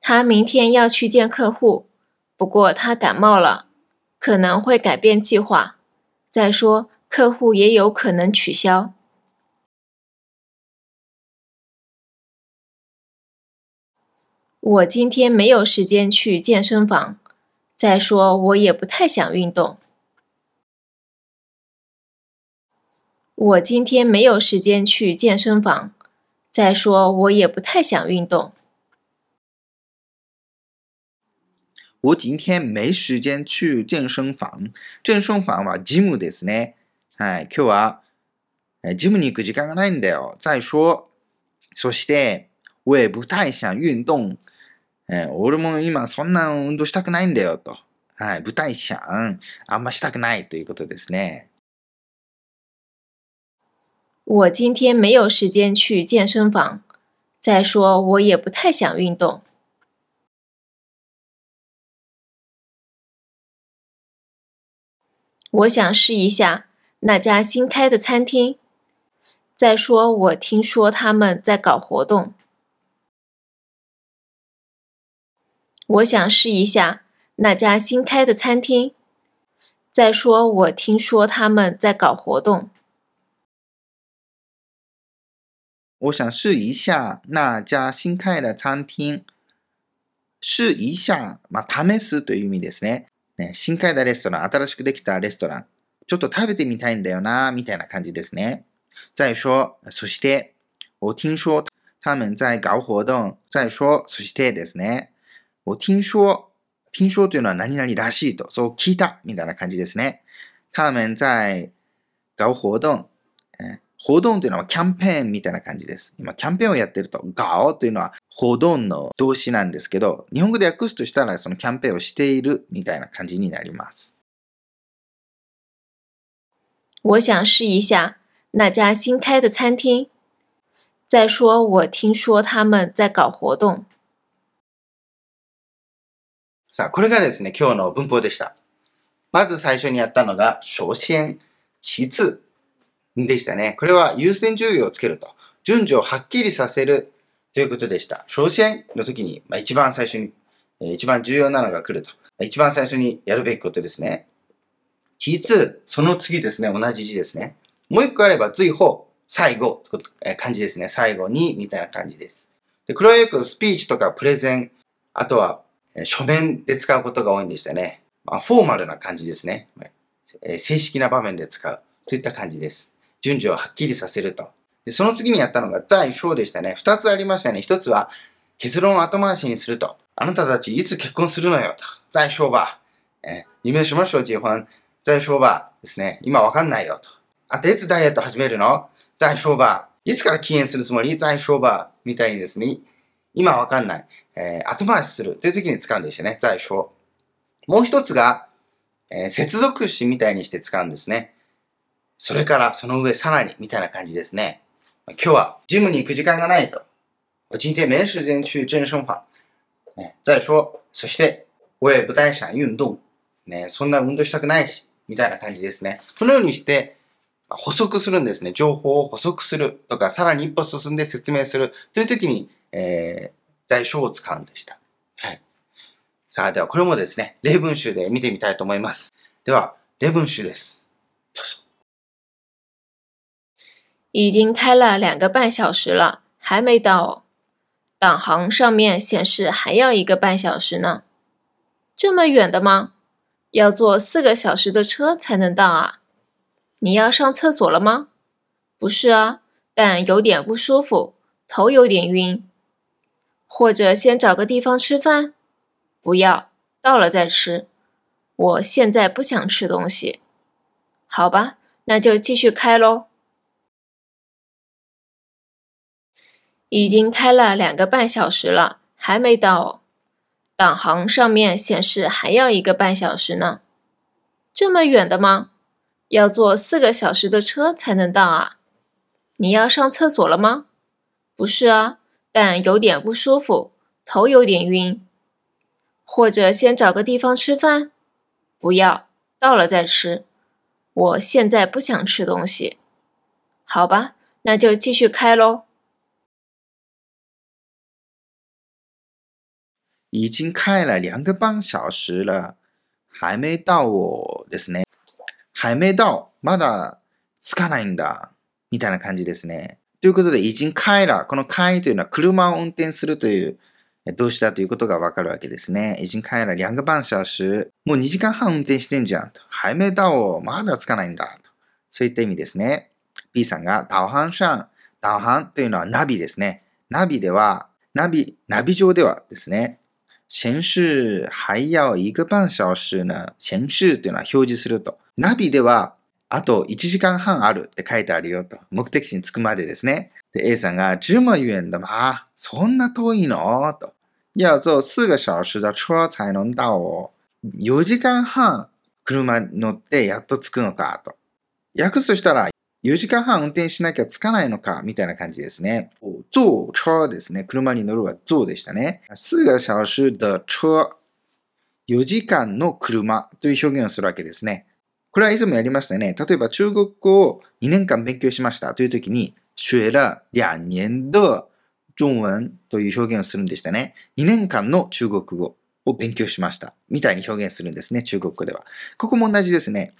他明天要去见客户，不过他感冒了，可能会改变计划。再说，客户也有可能取消。我今天没有时间去健身房。再说，我也不太想运动。 我今天没有时间去健身房。再说，我也不太想运动。 我今天没時間去健身房。健身房はジムですね。はい。今日は、ジムに行く時間がないんだよ。再说。そして、我也不太想運動。えー、俺も今そんな運動したくないんだよと。はい。不太想。あんましたくないということですね。 我今天没有时间去健身房。再说，我也不太想运动。我想试一下那家新开的餐厅。再说，我听说他们在搞活动。我想试一下那家新开的餐厅。再说，我听说他们在搞活动。我想试一下那家新開的餐厅。試一下、まあ、試すという意味ですね。ね、新開だレストラン、新しくできたレストラン、ちょっと食べてみたいんだよな、みたいな感じですね。再说、そして、我听说他们在搞活動。再说、そしてですね。我听说、听说というのは何々らしいと、そう聞いた、みたいな感じですね。他们在搞活動。報道というのはキャンペーンみたいな感じです。今、キャンペーンをやってると、ガオというのは報道の動詞なんですけど、日本語で訳すとしたら、そのキャンペーンをしているみたいな感じになります。我想试一下那家新开的餐厅。再说，我听说他们在搞活动。さあ、これがですね、今日の文法でした。まず最初にやったのが、首先、其次、でしたね。これは優先順位をつけると。順序をはっきりさせるということでした。小選の時に、まあ、一番最初に、一番重要なのが来ると。一番最初にやるべきことですね。其次、その次ですね。同じ字ですね。もう一個あれば、随後、最後、え、感じですね。最後に、みたいな感じです。で、これはよくスピーチとかプレゼン、あとは、え、書面で使うことが多いんでしたね。まあ、フォーマルな感じですね。え、正式な場面で使う。といった感じです。順序をはっきりさせると。でその次にやったのが在小でしたね。二つありましたね。一つは結論を後回しにすると。あなたたちいつ結婚するのよと。在小吧。え夢しましょう、結婚。在小吧ですね。今わかんないよと。あといつダイエット始めるの？在小吧。いつから禁煙するつもり？在小吧みたいにですね。今わかんない。えー、後回しするという時に使うんでしたね。在小。もう一つが、えー、接続詞みたいにして使うんですね。それからその上さらにみたいな感じですね。今日はジムに行く時間がないと。我今天没时间去健身房。ね、再说、そして、我也不太想運動。ね、そんな運動したくないし、みたいな感じですね。このようにして、補足するんですね。情報を補足するとか、さらに一歩進んで説明するという時に、えー、在所を使うんでした。はい。さあ、ではこれもですね、例文集で見てみたいと思います。では、例文集です。どうぞ。已经开了两个半小时了，还没到。导航上面显示还要一个半小时呢。这么远的吗？要坐四个小时的车才能到啊？你要上厕所了吗？不是啊，但有点不舒服，头有点晕。或者先找个地方吃饭？不要，到了再吃。我现在不想吃东西。好吧，那就继续开喽。已经开了两个半小时了，还没到。导航上面显示还要一个半小时呢。这么远的吗？要坐四个小时的车才能到啊？你要上厕所了吗？不是啊，但有点不舒服，头有点晕。或者先找个地方吃饭？不要，到了再吃。我现在不想吃东西。好吧，那就继续开喽。已经开了两个半小時了。还没到をですね。还没到。まだ着かないんだ。みたいな感じですね。ということで、已经開了。この開というのは車を運転するという動詞だということがわかるわけですね。已经開了两个半小時。もう2時間半運転してんじゃん。还没到をまだ着かないんだ。そういった意味ですね。B さんが導航上。導航というのはナビですね。ナビでは、ナビ、ナビ上ではですね。显示还要一个半小时呢。显示というのは表示すると。ナビでは、あと1時間半あるって書いてあるよと。目的地に着くまでですね。で、A さんが、这么遠的吗そんな遠いの？と。要坐四个小时的車才能到哦。4時間半車に乗ってやっと着くのかと。訳すとしたら、4時間半運転しなきゃ着かないのかみたいな感じですね。坐車ですね。車に乗るは坐でしたね。四个小時的車。4時間の車という表現をするわけですね。これはいつもやりましたね。例えば中国語を2年間勉強しましたという時に、学了两年的中文という表現をするんでしたね。2年間の中国語を勉強しました。みたいに表現するんですね。中国語では。ここも同じですね。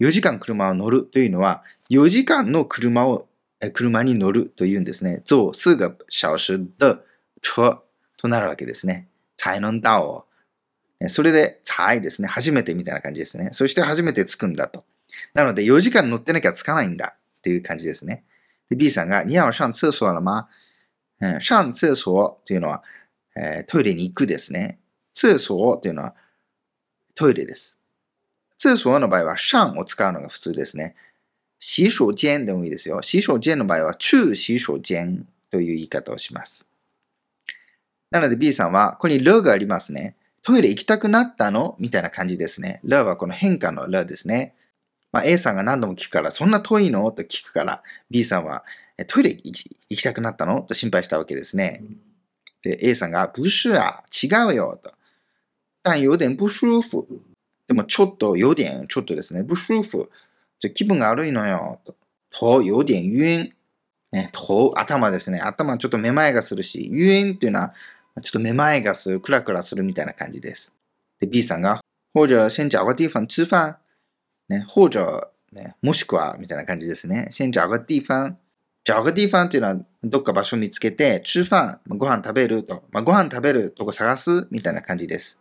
4時間車を乗るというのは、4時間の車を、車に乗るというんですね。坐四个小時的車となるわけですね。才能到それで、才ですね。初めてみたいな感じですね。そして初めて着くんだと。なので、4時間乗ってなきゃ着かないんだっていう感じですね。B さんが、你要上厕所了吗？上厕所というのは、トイレに行くですね。厕所というのはトイレです。厕所の場合は、上を使うのが普通ですね。洗手間でもいいですよ。洗手間の場合は、中洗手間という言い方をします。なので B さんは、ここにルがありますね。トイレ行きたくなったの？みたいな感じですね。ルはこの変化のルですね。まあ、A さんが何度も聞くから、そんな遠いの？と聞くから、B さんは、トイレ行きたくなったの？と心配したわけですね。で、A さんが、不是啊、違うよと。但有点不舒服。でも、ちょっと、有点、ちょっとですね、不舒服。じゃ気分が悪いのよ。と。頭、有点晕。ね、頭、頭ですね。頭ちょっとめまいがするし、晕っていうのは、ちょっとめまいがする、クラクラするみたいな感じです。で、B さんが、或者先找个地方吃饭。ね、或者、ね、もしくは、みたいな感じですね。先找个地方。找个地方っていうのは、どっか場所見つけて、吃飯、ご飯食べる？と。まあ、ご飯食べるとこ探す？みたいな感じです。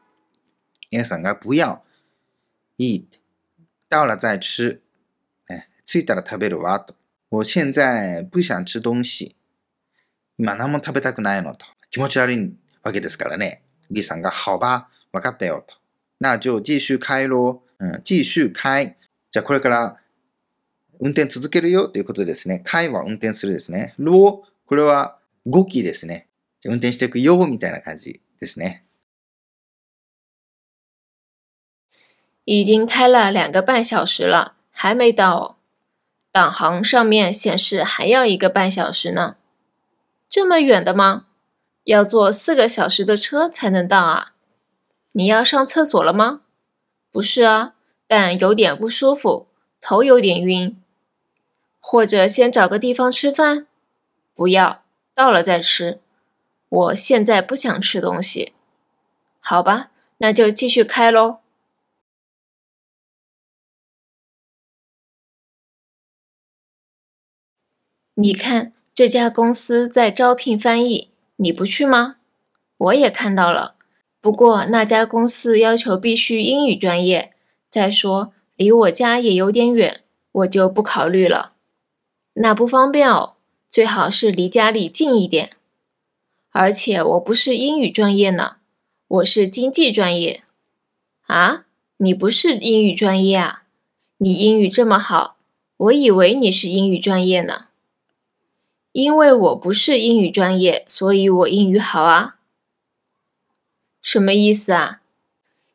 A さんが、不要。eat。到了再吃。ね、着いたら食べるわ、と。我現在不想吃東西。今何も食べたくないのと。気持ち悪いわけですからね。B さんが、好吧、わかったよ、と。那就继续開ろ。うん、继续開。じゃあこれから運転続けるよということですね。開は運転するですね。ろ、これは語気ですね。運転していくよみたいな感じですね。已经开了两个半小时了，还没到。导航上面显示还要一个半小时呢。这么远的吗？要坐四个小时的车才能到啊？你要上厕所了吗？不是啊，但有点不舒服，头有点晕。或者先找个地方吃饭？不要，到了再吃。我现在不想吃东西。好吧，那就继续开喽。你看，这家公司在招聘翻译，你不去吗？我也看到了，不过那家公司要求必须英语专业，再说离我家也有点远，我就不考虑了。那不方便哦，最好是离家里近一点。而且我不是英语专业呢，我是经济专业。啊，你不是英语专业啊？你英语这么好，我以为你是英语专业呢。因为我不是英语专业，所以我英语好啊。什么意思啊？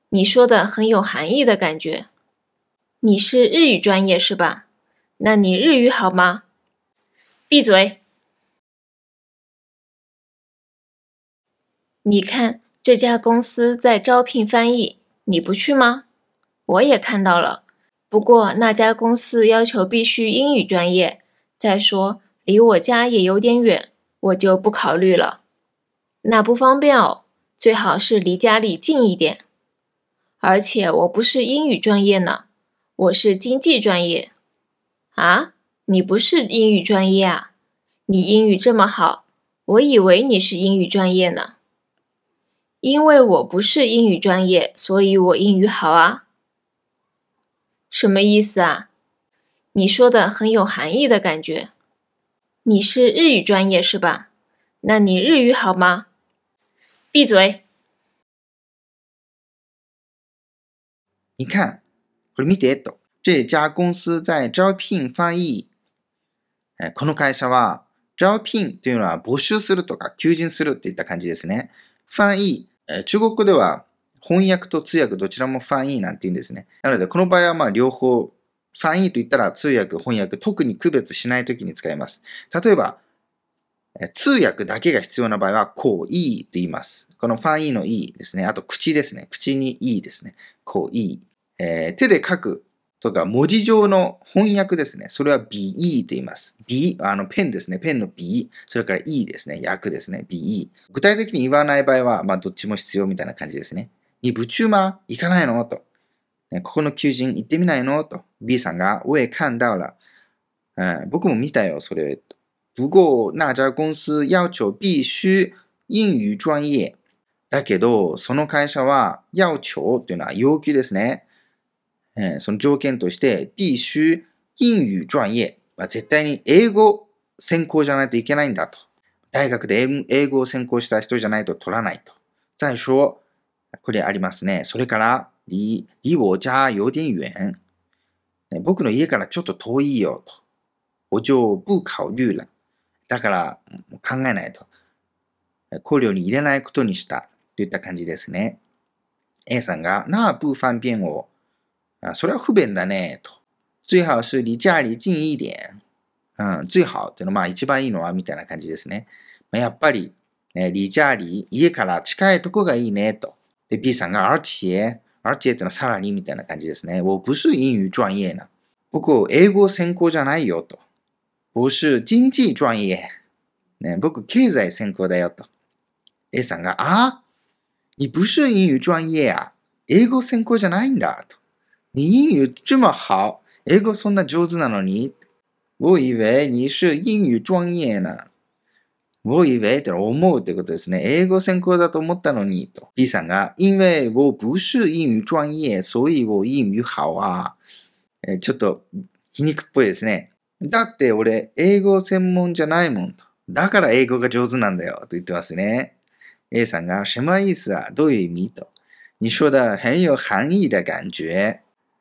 你说的很有含义的感觉。你是日语专业是吧？那你日语好吗？闭嘴！你看，这家公司在招聘翻译，你不去吗？我也看到了，不过那家公司要求必须英语专业，再说离我家也有点远，我就不考虑了。那不方便哦，最好是离家里近一点。而且我不是英语专业呢，我是经济专业。啊？你不是英语专业啊？你英语这么好，我以为你是英语专业呢。因为我不是英语专业，所以我英语好啊。什么意思啊？你说的很有含义的感觉。你是日语专业是吧？那你日语好吗？闭嘴！你看，これ見てと。这家公司在招聘翻译。え、この会社は、招聘というのは募集するとか求人するといった感じですね。翻译、え中国語では翻訳と通訳どちらも翻译なんて言うんですね。なので、この場合はまあ両方翻译と言ったら通訳、翻訳、特に区別しないときに使います。例えば、通訳だけが必要な場合は、こう、いいと言います。このファンイのいいですね。あと、口ですね。口にいいですね。こう、いい。えー、手で書くとか、文字上の翻訳ですね。それは be と言います。B、あの、ペンですね。ペンの be。それから e ですね。訳ですね。be。具体的に言わない場合は、まあ、どっちも必要みたいな感じですね。に、部中ま行かないの？と。ここの求人行ってみないの？と。B さんが、我也看到了。うん、僕も見たよ、それ。不過、那家公司要求必須英語專業。だけど、その会社は、要求というのは要求ですね。えー、その条件として、必須英語专業。まあ、絶対に英語専攻じゃないといけないんだと。大学で英語を専攻した人じゃないと取らないと。再说、これありますね。それから、離、離我家有点遠。僕の家からちょっと遠いよと。我就不考慮了。だから考えないと。考慮に入れないことにしたといった感じですね。A さんが、なあ、不方便を。それは不便だね、と。最好是離家里近一点。うん、最好っていうのは、まあ一番いいのは、みたいな感じですね。まあ、やっぱり、ね、離家里、家から近いとこがいいね、と。で、B さんが、而且、而且っていうのはさらにみたいな感じですね。我不是英語专業な。僕、英語専攻じゃないよ、と。我是经济专業。ね、僕、経済専攻だよ、と。A さんが、あ？你不是英語专業や。英語専攻じゃないんだ、と。你英語这么好。英語そんな上手なのに？我以为你是英語专業な。我以为って思うってことですね。英語専攻だと思ったのに、と。B さんが、因为我不是英語专業、所以我英語好啊。えちょっと皮肉っぽいですね。だって俺、英語専門じゃないもん。だから英語が上手なんだよ。と言ってますね。A さんが、什么意思啊どういう意味と。你说的很有含義的感觉。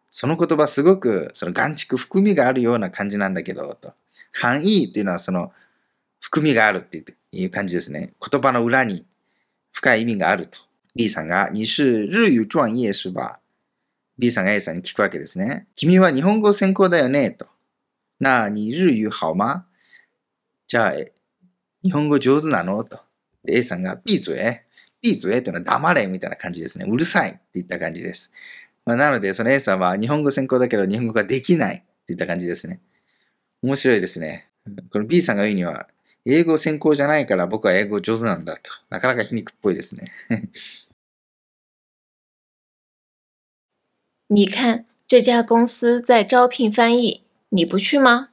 その言葉すごく、その眼蓄含みがあるような感じなんだけど、と。含義っていうのはその、含みがあるっていう感じですね。言葉の裏に深い意味があると。B さんが、你是日語专業是吧 ?B さんが A さんに聞くわけですね。君は日本語専攻だよねと。なあ、に日語好吗じゃあ、日本語上手なのと。A さんが、闭嘴。閉嘴というのは黙れみたいな感じですね。うるさいって言った感じです。まあ、なので、その A さんは日本語専攻だけど日本語ができないっていった感じですね。面白いですね。この B さんが言うには、英語専攻じゃないから僕は英語上手なんだと。なかなか皮肉っぽいですね。你看，这家公司在招聘翻译，你不去吗？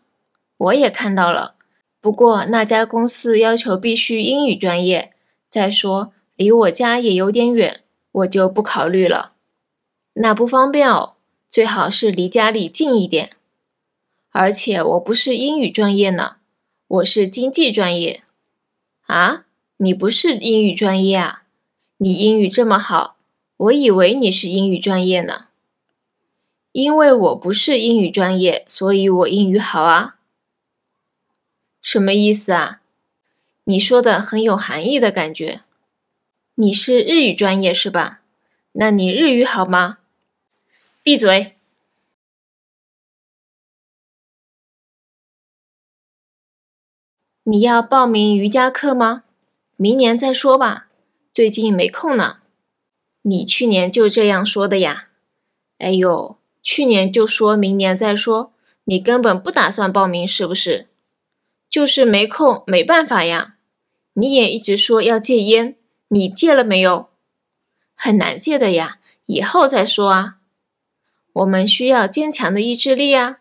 我也看到了，不过那家公司要求必须英语专业，再说离我家也有点远，我就不考虑了。那不方便哦，最好是离家里近一点。而且我不是英语专业呢。 我是经济专业啊，你不是英语专业啊？你英语这么好，我以为你是英语专业呢。因为我不是英语专业，所以我英语好啊。什么意思啊？你说的很有含义的感觉。你是日语专业是吧？那你日语好吗？闭嘴。你要报名瑜伽课吗？明年再说吧，最近没空呢。你去年就这样说的呀？哎呦，去年就说明年再说，你根本不打算报名是不是？就是没空，没办法呀。你也一直说要戒烟，你戒了没有？很难戒的呀，以后再说啊。我们需要坚强的意志力啊。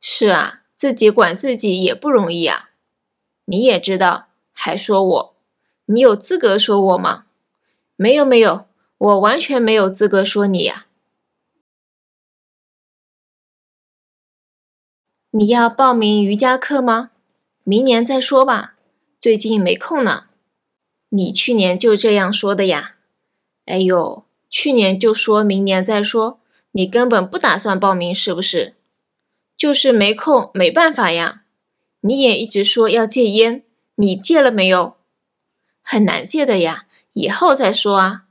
是啊，自己管自己也不容易啊。你也知道，还说我？你有资格说我吗？没有没有，我完全没有资格说你呀。你要报名瑜伽课吗？明年再说吧，最近没空呢。你去年就这样说的呀？哎呦，去年就说明年再说，你根本不打算报名是不是？就是没空，没办法呀。你也一直说要戒烟，你戒了没有？很难戒的呀，以后再说啊。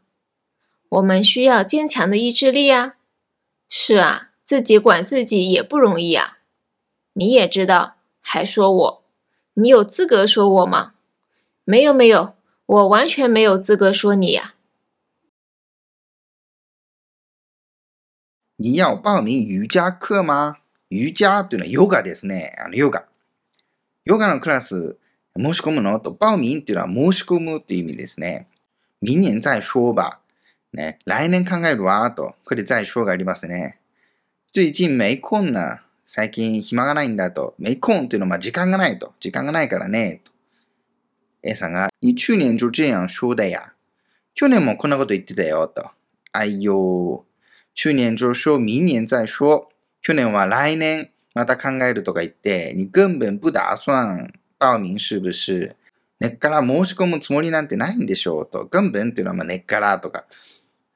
我们需要坚强的意志力啊。是啊，自己管自己也不容易啊。你也知道，还说我，你有资格说我吗？没有没有，我完全没有资格说你呀。你要报名瑜伽课吗？瑜伽というのはヨガですね。あのヨガ。 ヨガのクラス申し込むの？と、报名というのは申し込むという意味ですね。明年再说吧。ね、来年考えるわと。これで再说がありますね。最近没空な。最近暇がないんだと。没空というのは時間がないと。時間がないからね。と。A さんが、你去年就这样说的や。去年もこんなこと言ってたよと。哎呦。去年就说明年再说。去年は来年また考えるとか言って、你根本不打算報名是不是根っから申し込むつもりなんてないんでしょうと。根本っていうのはまあ根っからとか、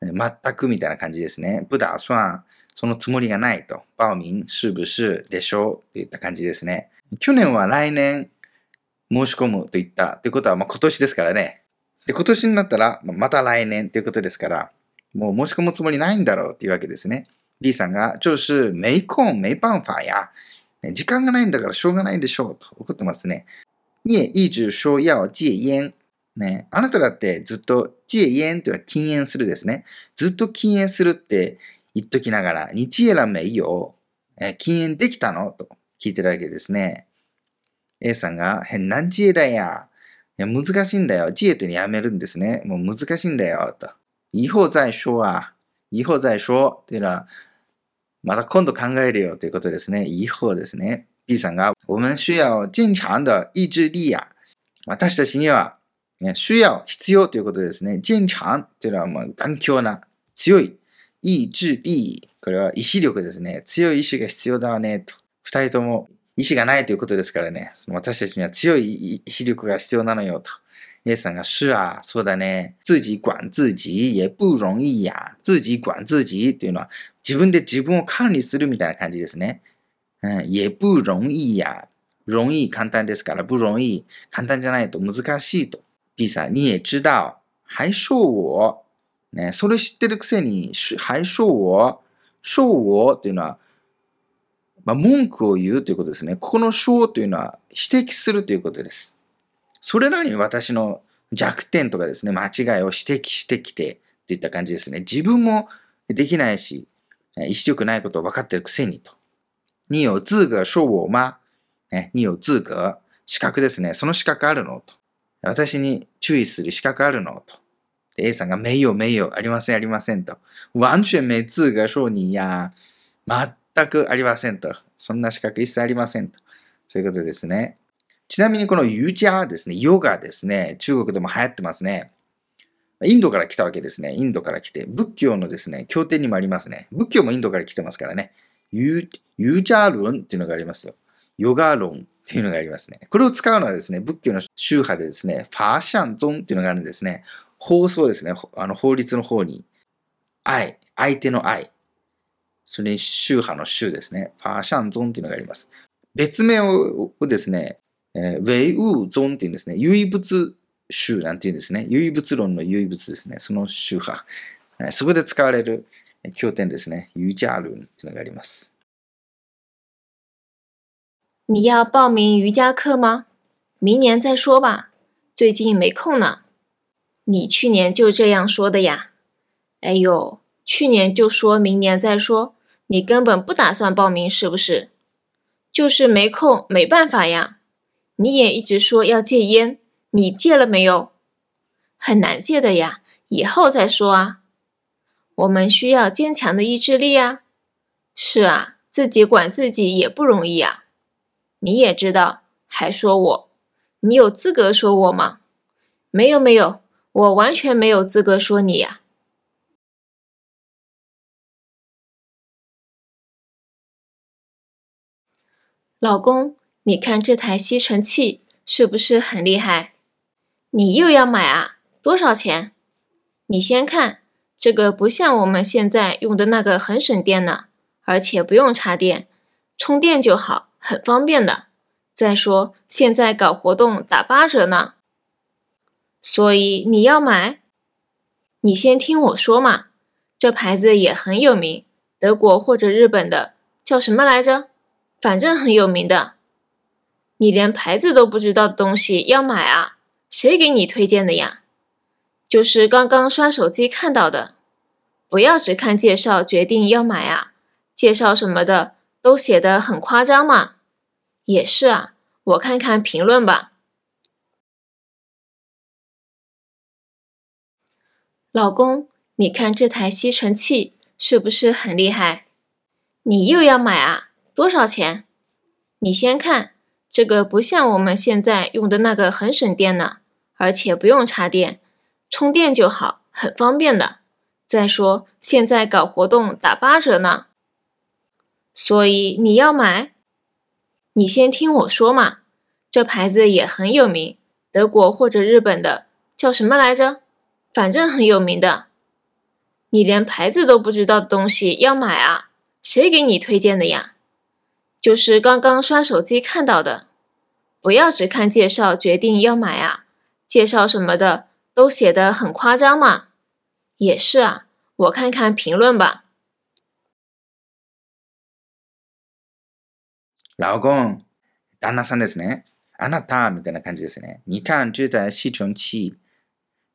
全くみたいな感じですね。不打算、そのつもりがないと。報名是不是でしょうっていった感じですね。去年は来年申し込むと言ったということはまあ今年ですからね。で、今年になったらまた来年ということですから、もう申し込むつもりないんだろうっていうわけですね。D さんが、就是没空没办法や。時間がないんだからしょうがないでしょうと怒ってますね。你也一直说要戒烟。ね、あなただってずっと戒煙というのは禁煙するですね。ずっと禁煙するって言っときながら、日夜めいよ。禁煙できたの？と聞いてるわけですね。A さんが、変な知恵だや？いや難しいんだよ。知恵というのやめるんですね。もう難しいんだよ。と。以後再说は、以後再说というのは、また今度考えるよということですね。以後ですね。B さんが、我们需要坚強的意志力や。私たちには、ね、需要、必要ということですね。堅強というのは、頑強な、強い。意志力。これは意志力ですね。強い意志が必要だわね、と。二人とも意志がないということですからね。私たちには強い意志力が必要なのよ、と。A さんが、是啊、そうだね。自己管自己也不容易や。自己管自己というのは、自分で自分を管理するみたいな感じですね。うん、也不容易や。容易簡単ですから、不容易簡単じゃないと難しいと。B さん、你也知道。还说我。ね、それ知ってるくせに、还说我。说我というのは、まあ、文句を言うということですね。ここの说というのは指摘するということです。それなりに私の弱点とかですね、間違いを指摘してきてといった感じですね。自分もできないし、意志力ないことを分かってるくせにと。你有资格说我吗ね、你有资格。資格ですね。その資格あるのと。私に注意する資格あるのと。A さんが、没有没有、ありませんありませんと。完全没资格说你や。全くありませんと。そんな資格一切ありませんと。そういうことですね。ちなみにこのユージャーですね、ヨガですね、中国でも流行ってますね。インドから来たわけですね。インドから来て、仏教のですね、経典にもありますね。仏教もインドから来てますからね。ユージャー論っていうのがありますよ。ヨガ論っていうのがありますね。これを使うのはですね、仏教の宗派でですね、ファーシャンゾンっていうのがあるんですね。法僧ですね。あの法律の方に、愛、相手の愛。それに宗派の宗ですね。ファーシャンゾンっていうのがあります。別名をですね、えー、ウェイウーゾンっていうんですね。唯物宗なんていうんですね。唯物論の唯物ですね。その宗派。そこで使われる経典ですね。ユージャールンっていうのがあります。你要报名瑜伽课吗？明年再说吧，最近没空呢。你去年就这样说的呀？哎呦，去年就说明年再说，你根本不打算报名是不是？就是没空，没办法呀。你也一直说要戒烟，你戒了没有？很难戒的呀，以后再说啊。我们需要坚强的意志力啊。是啊，自己管自己也不容易啊。你也知道，还说我，你有资格说我吗？没有没有，我完全没有资格说你呀。老公。你看这台吸尘器是不是很厉害？你又要买啊？多少钱？你先看，这个不像我们现在用的那个很省电呢，而且不用插电，充电就好，很方便的。再说现在搞活动打八折呢，所以你要买？你先听我说嘛，这牌子也很有名，德国或者日本的，叫什么来着？反正很有名的。你连牌子都不知道的东西要买啊？谁给你推荐的呀？就是刚刚刷手机看到的。不要只看介绍决定要买啊，介绍什么的都写的很夸张嘛。也是啊，我看看评论吧。老公，你看这台吸尘器是不是很厉害？你又要买啊？多少钱？你先看，这个不像我们现在用的那个很省电呢，而且不用插电，充电就好，很方便的。再说现在搞活动打八折呢，所以你要买？你先听我说嘛，这牌子也很有名，德国或者日本的，叫什么来着？反正很有名的。你连牌子都不知道的东西要买啊？谁给你推荐的呀？就是刚刚刷手机看到的。不要只看介绍决定要买啊，介绍什么的都写的很夸张嘛。也是啊，我看看评论吧。老公、旦那さんですね。あなたみたいな感じですね。你看这台吸尘器。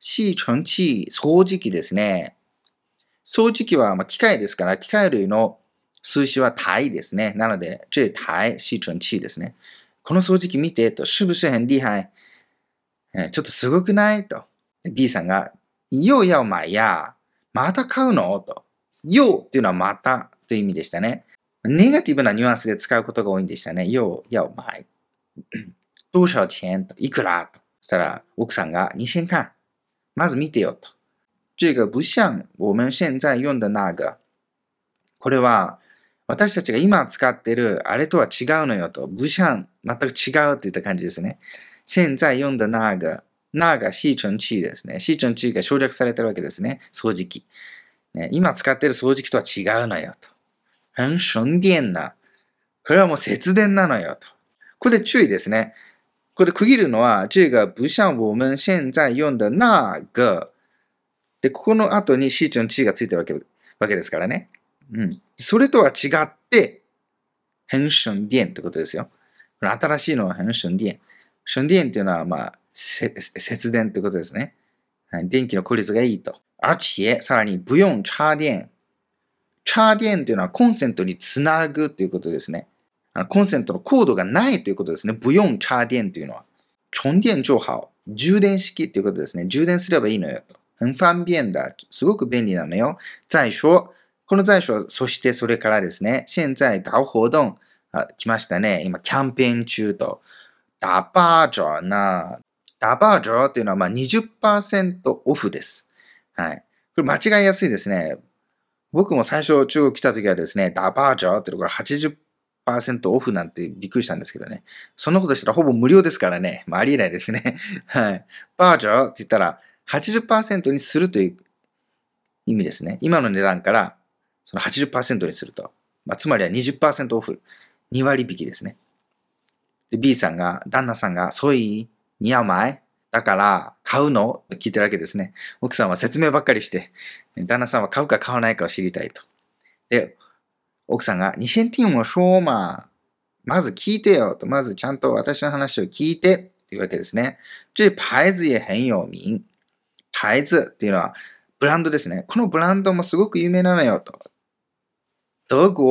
吸塵器、掃除機ですね。掃除機はま機械ですから、機械類の 数詞は台ですね。なので、这台吸塵器ですね。この掃除機見てと、是不是很厉害？ちょっとすごくない？と。B さんが、ようやまや、また買うの？と。ようっていうのはまたという意味でしたね。ネガティブなニュアンスで使うことが多いんでしたね。ようやまい。多少钱と。いくら？と。したら、奥さんが2000円まず見てよと。这个不像我们現在用的那个。これは私たちが今使っているあれとは違うのよと。不像、全く違うといった感じですね。現在用的那个、那个吸塵器ですね。吸塵器が省略されてるわけですね。掃除機。ね、今使っている掃除機とは違うのよと。很省電な。これはもう節電なのよと。これで注意ですね。これ区切るのは、这个不像我们现在用的那个。で、ここの後に C 値の T がついてるわけわけですからね。うん。それとは違って、変身電ってことですよ。新しいのは変身電。省電っていうのは、まあ、節電ってことですね。電気の効率がいいと。而且、さらに、不用插電。插電っていうのはコンセントにつなぐということですね。コンセントのコードがないということですね。不用插電というのは。充電就好。充電式ということですね。充電すればいいのよ。很方便だ。すごく便利なのよ。在所。この在所、そしてそれからですね。現在搞活動。あ、来ましたね。今、キャンペーン中と。打八折な。打八折っていうのはまあ20%オフです。はい。これ間違いやすいですね。僕も最初中国来た時はですね、打八折ってこれ80%オフなんてびっくりしたんですけどね。そんなことしたらほぼ無料ですからね。まあ、ありえないですね。はい。バージョンって言ったら80%にするという意味ですね。今の値段からその80%にすると。まあ、つまりは20%オフ。2割引きですね。で、B さんが、旦那さんが、そうい似合うまいだから、買うの？と聞いてるわけですね。奥さんは説明ばっかりして、旦那さんは買うか買わないかを知りたいと。で、奥さんが、你先听我说嘛。まず聞いてよと。まずちゃんと私の話を聞いてというわけですね。这牌子也很有名。牌子っていうのはブランドですね。このブランドもすごく有名なのよと。德国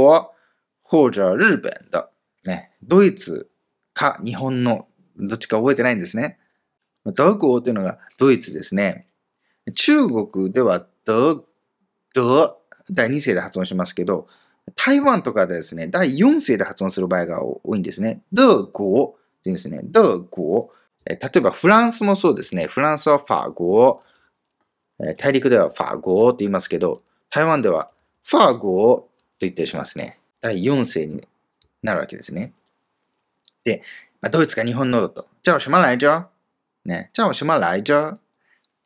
或者日本的。ね、ドイツか日本のどっちか覚えてないんですね。德国というのがドイツですね。中国では德、德、第二世で発音しますけど、台湾とかでですね、第4世で発音する場合が多いんですね。德国って言うんですね。德国。例えばフランスもそうですね。フランスはファーゴー。大陸ではファーゴーって言いますけど、台湾ではファーゴと言ったりしますね。第4世になるわけですね。で、まあ、ドイツか日本のだと。じゃあ什么来着ね。じゃあ什么来着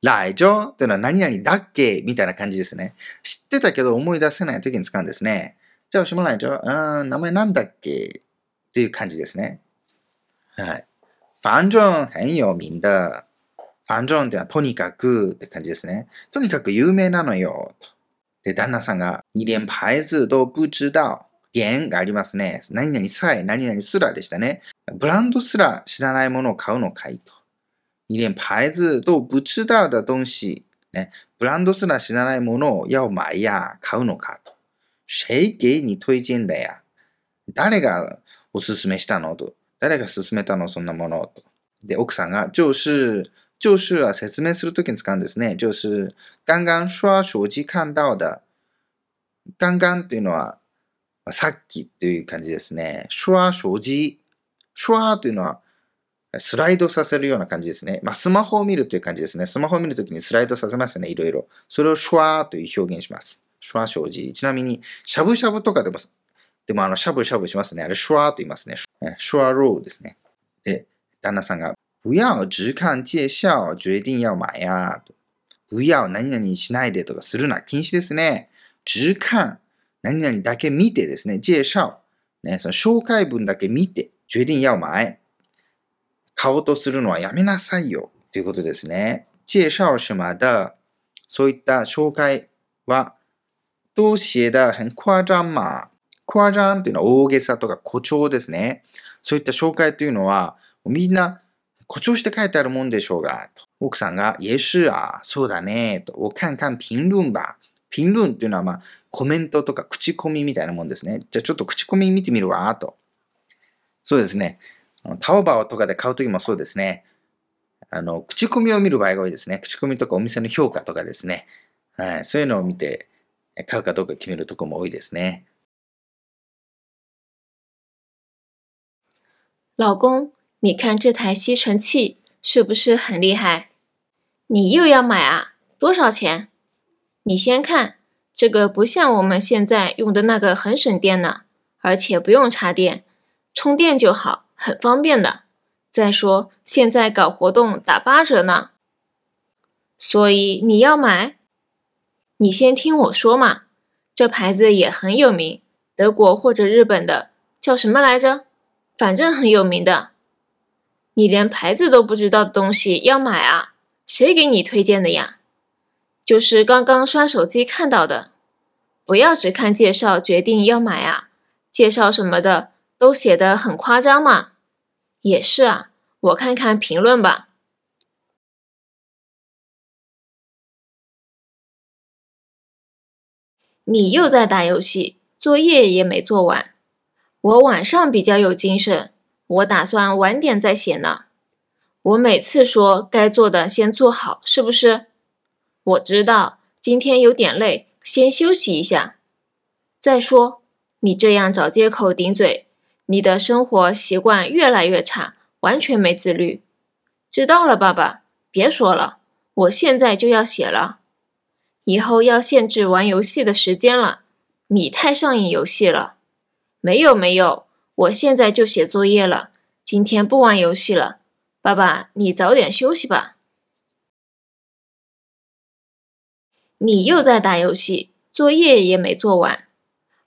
来場というのは何々だっけみたいな感じですね。知ってたけど思い出せない時に使うんですね。じゃあ、しも来場うん、名前なんだっけっていう感じですね。はい。反正很有名的。反正ってのはとにかくって感じですね。とにかく有名なのよ。で、旦那さんが、你連牌子都不知道。連がありますね。何々さえ、何々すらでしたね。ブランドすら知らないものを買うのかいと。你連牌子都不知道的東西。ね、ブランドすら知らないものを要買や、買うのかと。谁给你推荐的や誰がおすすめしたのと。誰が勧めたのそんなものと。で、奥さんが、就是、就是は説明するときに使うんですね。就是、刚刚刷手機看到的。刚刚っていうのは、さっきっていう感じですね。刷手機。刷というのは、スライドさせるような感じですね。まあ、スマホを見るという感じですね。スマホを見るときにスライドさせますね。いろいろ。それをシュワという表現します。シュワー生じ。ちなみに、しゃぶしゃぶとかでも、でもあの、しゃぶしゃぶしますね。あれ、シュワと言いますね。シュワローですね。で、旦那さんが、不要只看介紹、決定要買や。不要、何々しないでとかするな。禁止ですね。只看、何々だけ見てですね。介紹、ね、その紹介文だけ見て、決定要買。買おうとするのはやめなさいよ。ということですね。介紹什么的、そういった紹介は、都写的很夸張嘛。誇張っていうのは大げさとか誇張ですね。そういった紹介というのは、みんな誇張して書いてあるもんでしょうが。奥さんが、也是啊、そうだね、と。我看看評論吧。評論っていうのは、まあ、コメントとか口コミみたいなもんですね。じゃあちょっと口コミ見てみるわ、と。そうですね。タオバオとかで買うときもそうですね。あの、口コミを見る場合が多いですね。口コミとかお店の評価とかですね。はい。そういうのを見て、買うかどうか決めるとこも多いですね。老公，你看这台吸尘器是不是很厉害？你又要买啊？多少钱？你先看，这个不像我们现在用的那个很省电呢，而且不用插电，充电就好。很方便的。再说现在搞活动打八折呢，所以你要买？你先听我说嘛。这牌子也很有名，德国或者日本的，叫什么来着？反正很有名的。你连牌子都不知道的东西要买啊？谁给你推荐的呀？就是刚刚刷手机看到的。不要只看介绍决定要买啊，介绍什么的。都写的很夸张嘛？也是啊，我看看评论吧。你又在打游戏，作业也没做完。我晚上比较有精神，我打算晚点再写呢。我每次说该做的先做好，是不是？我知道今天有点累，先休息一下。再说，你这样找借口顶嘴。你的生活习惯越来越差，完全没自律。知道了，爸爸，别说了，我现在就要写了。以后要限制玩游戏的时间了。你太上瘾游戏了。没有没有，我现在就写作业了。今天不玩游戏了。爸爸，你早点休息吧。你又在打游戏，作业也没做完。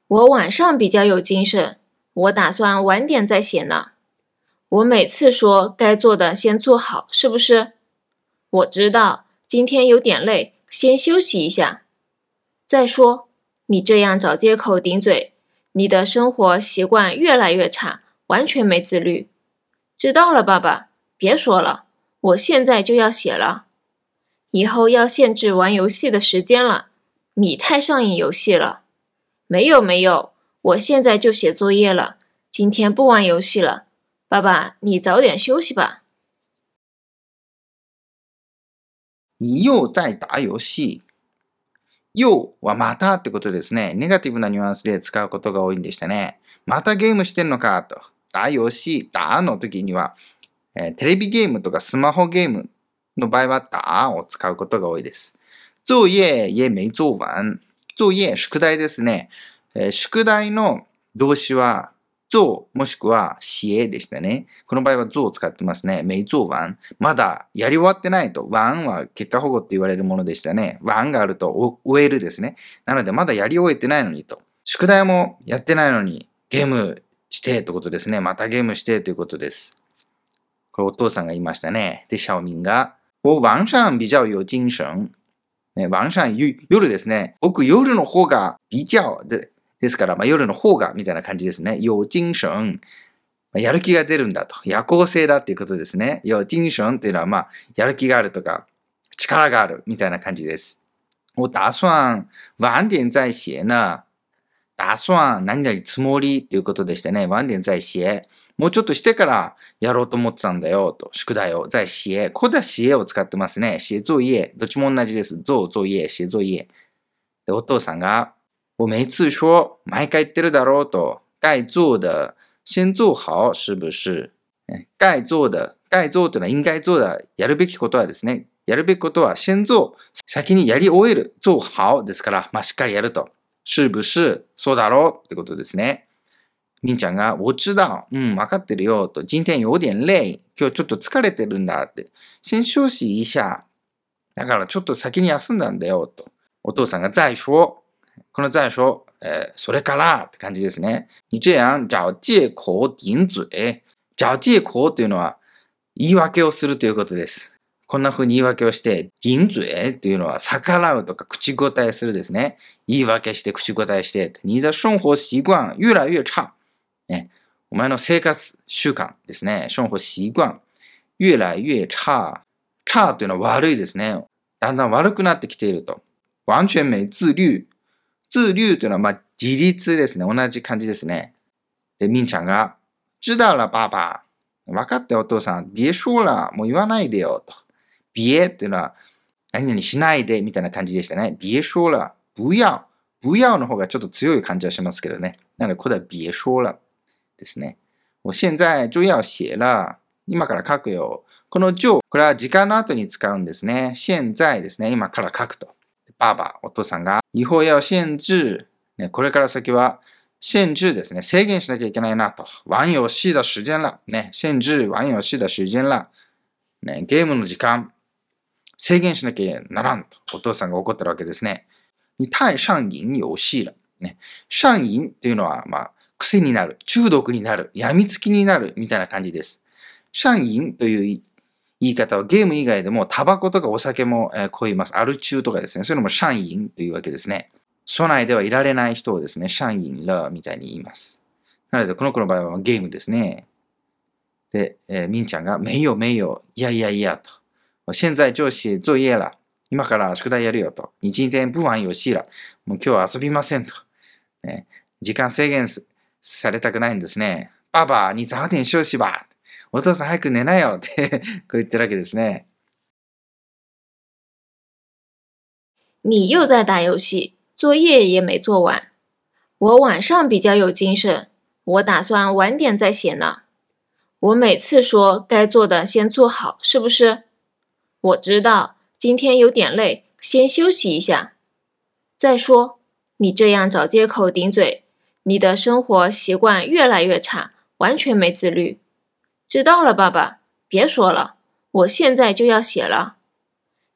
我晚上比较有精神。我打算晚点再写呢。我每次说该做的先做好，是不是？我知道今天有点累，先休息一下。再说，你这样找借口顶嘴，你的生活习惯越来越差，完全没自律。知道了，爸爸，别说了，我现在就要写了。以后要限制玩游戏的时间了。你太上瘾游戏了。没有没有。我现在就写作业了，今天不玩游戏了。爸爸，你早点休息吧。你又在打游戏。又はまたってことですね。ネガティブなニュアンスで使うことが多いんでしたね。またゲームしてんのかと。だよし、だの時には、えー、テレビゲームとかスマホゲームの場合はだを使うことが多いです。作業也没做完。作業、宿題ですね。えー、宿題の動詞は、像もしくは死でしたね。この場合は像を使ってますね。没做完。まだやり終わってないと。ワンは結果保護って言われるものでしたね。ワンがあると終えるですね。なのでまだやり終えてないのにと。宿題もやってないのにゲームしてってことですね。またゲームしてということです。これお父さんが言いましたね。で、シャオミンが、我晚上比較有精神。ね、晚上、夜ですね。僕夜の方が比較で、ですから、まあ、夜の方がみたいな感じですね。有精神。やる気が出るんだと。夜行性だっていうことですね。有精神っていうのは、まあ、やる気があるとか、力があるみたいな感じです。我打算晚点再写呢。打算何々つもりっていうことでしてね。晚点再写。もうちょっとしてからやろうと思ってたんだよ、と。宿題を。在写。ここでは写を使ってますね。写作業。どっちも同じです。做作業、写作業。で、お父さんが、我每次说、毎回言ってるだろうと。该做的、先做好、是不是？该做的、该做というのは應该做的。やるべきことはですね。やるべきことは、先做。先にやり終える。做好ですから、まあ、しっかりやると。是不是？そうだろうってことですね。みんちゃんが、我知道、うん、わかってるよ、と、今天有点累、今日ちょっと疲れてるんだって、先休息一下。だからちょっと先に休んだんだよ、と。お父さんが再说。この再说、えー、それからって感じですね。你这样找借口顶嘴。找借口というのは言い訳をするということです。こんな風に言い訳をして、頂嘴っていうのは逆らうとか口答えするですね。言い訳して口答えして。你的生活習慣越来越差。ね、お前の生活習慣ですね。生活習慣。越来越差。差というのは悪いですね。だんだん悪くなってきていると。完全没自律。自律というのは、まあ、自立ですね。同じ感じですね。で、みんちゃんが、知道了、爸爸。分かったお父さん。別说了。もう言わないでよ。と。別っていうのは、何々しないで、みたいな感じでしたね。別说了。不要。不要の方がちょっと強い感じはしますけどね。なので、これは別说了。ですね。我現在就要写了。今から書くよ。この就、これは時間の後に使うんですね。現在ですね。今から書くと。爸爸、お父さんが、以後要限制。ね、これから先は、限制ですね。制限しなきゃいけないなと。玩遊戲的時間啦。ね、限制玩遊戲的時間啦。ね、ゲームの時間、制限しなきゃならんと。お父さんが怒ってるわけですね。你太上瘾遊戲了。ね、上癮っていうのは、まあ、癖になる、中毒になる、病みつきになる、みたいな感じです。シャンインという言い方はゲーム以外でもタバコとかお酒も、えー、こう言います。アル中とかですね。そういうのもシャンインというわけですね。所内ではいられない人をですね、シャンインラーみたいに言います。なので、この子の場合はゲームですね。で、えー、みんちゃんが、めいよめいよ、いやいやいやと。現在就写作業了。今から宿題やるよと。日今天不玩遊戏了。もう今日は遊びませんと。ね、時間制限されたくないんですね。爸爸、你早点休息吧。お父さん早く寝なよってこう言ってるわけですね。你又在打游戏，作业也没做完。我晚上比较有精神，我打算晚点再写呢。我每次说该做的先做好，是不是？我知道今天有点累，先休息一下。再说，你这样找借口顶嘴。你的生活习惯越来越差，完全没自律。 知道了，爸爸，别说了，我现在就要写了。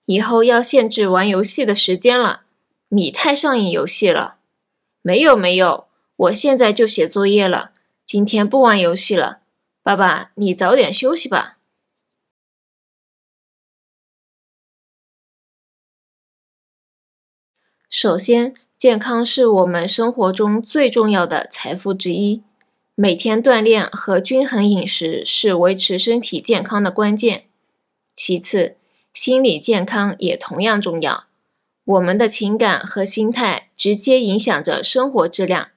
以后要限制玩游戏的时间了。你太上瘾游戏了。没有没有，我现在就写作业了。今天不玩游戏了。爸爸，你早点休息吧。首先。健康是我们生活中最重要的财富之一。每天锻炼和均衡饮食是维持身体健康的关键。其次，心理健康也同样重要。我们的情感和心态直接影响着生活质量。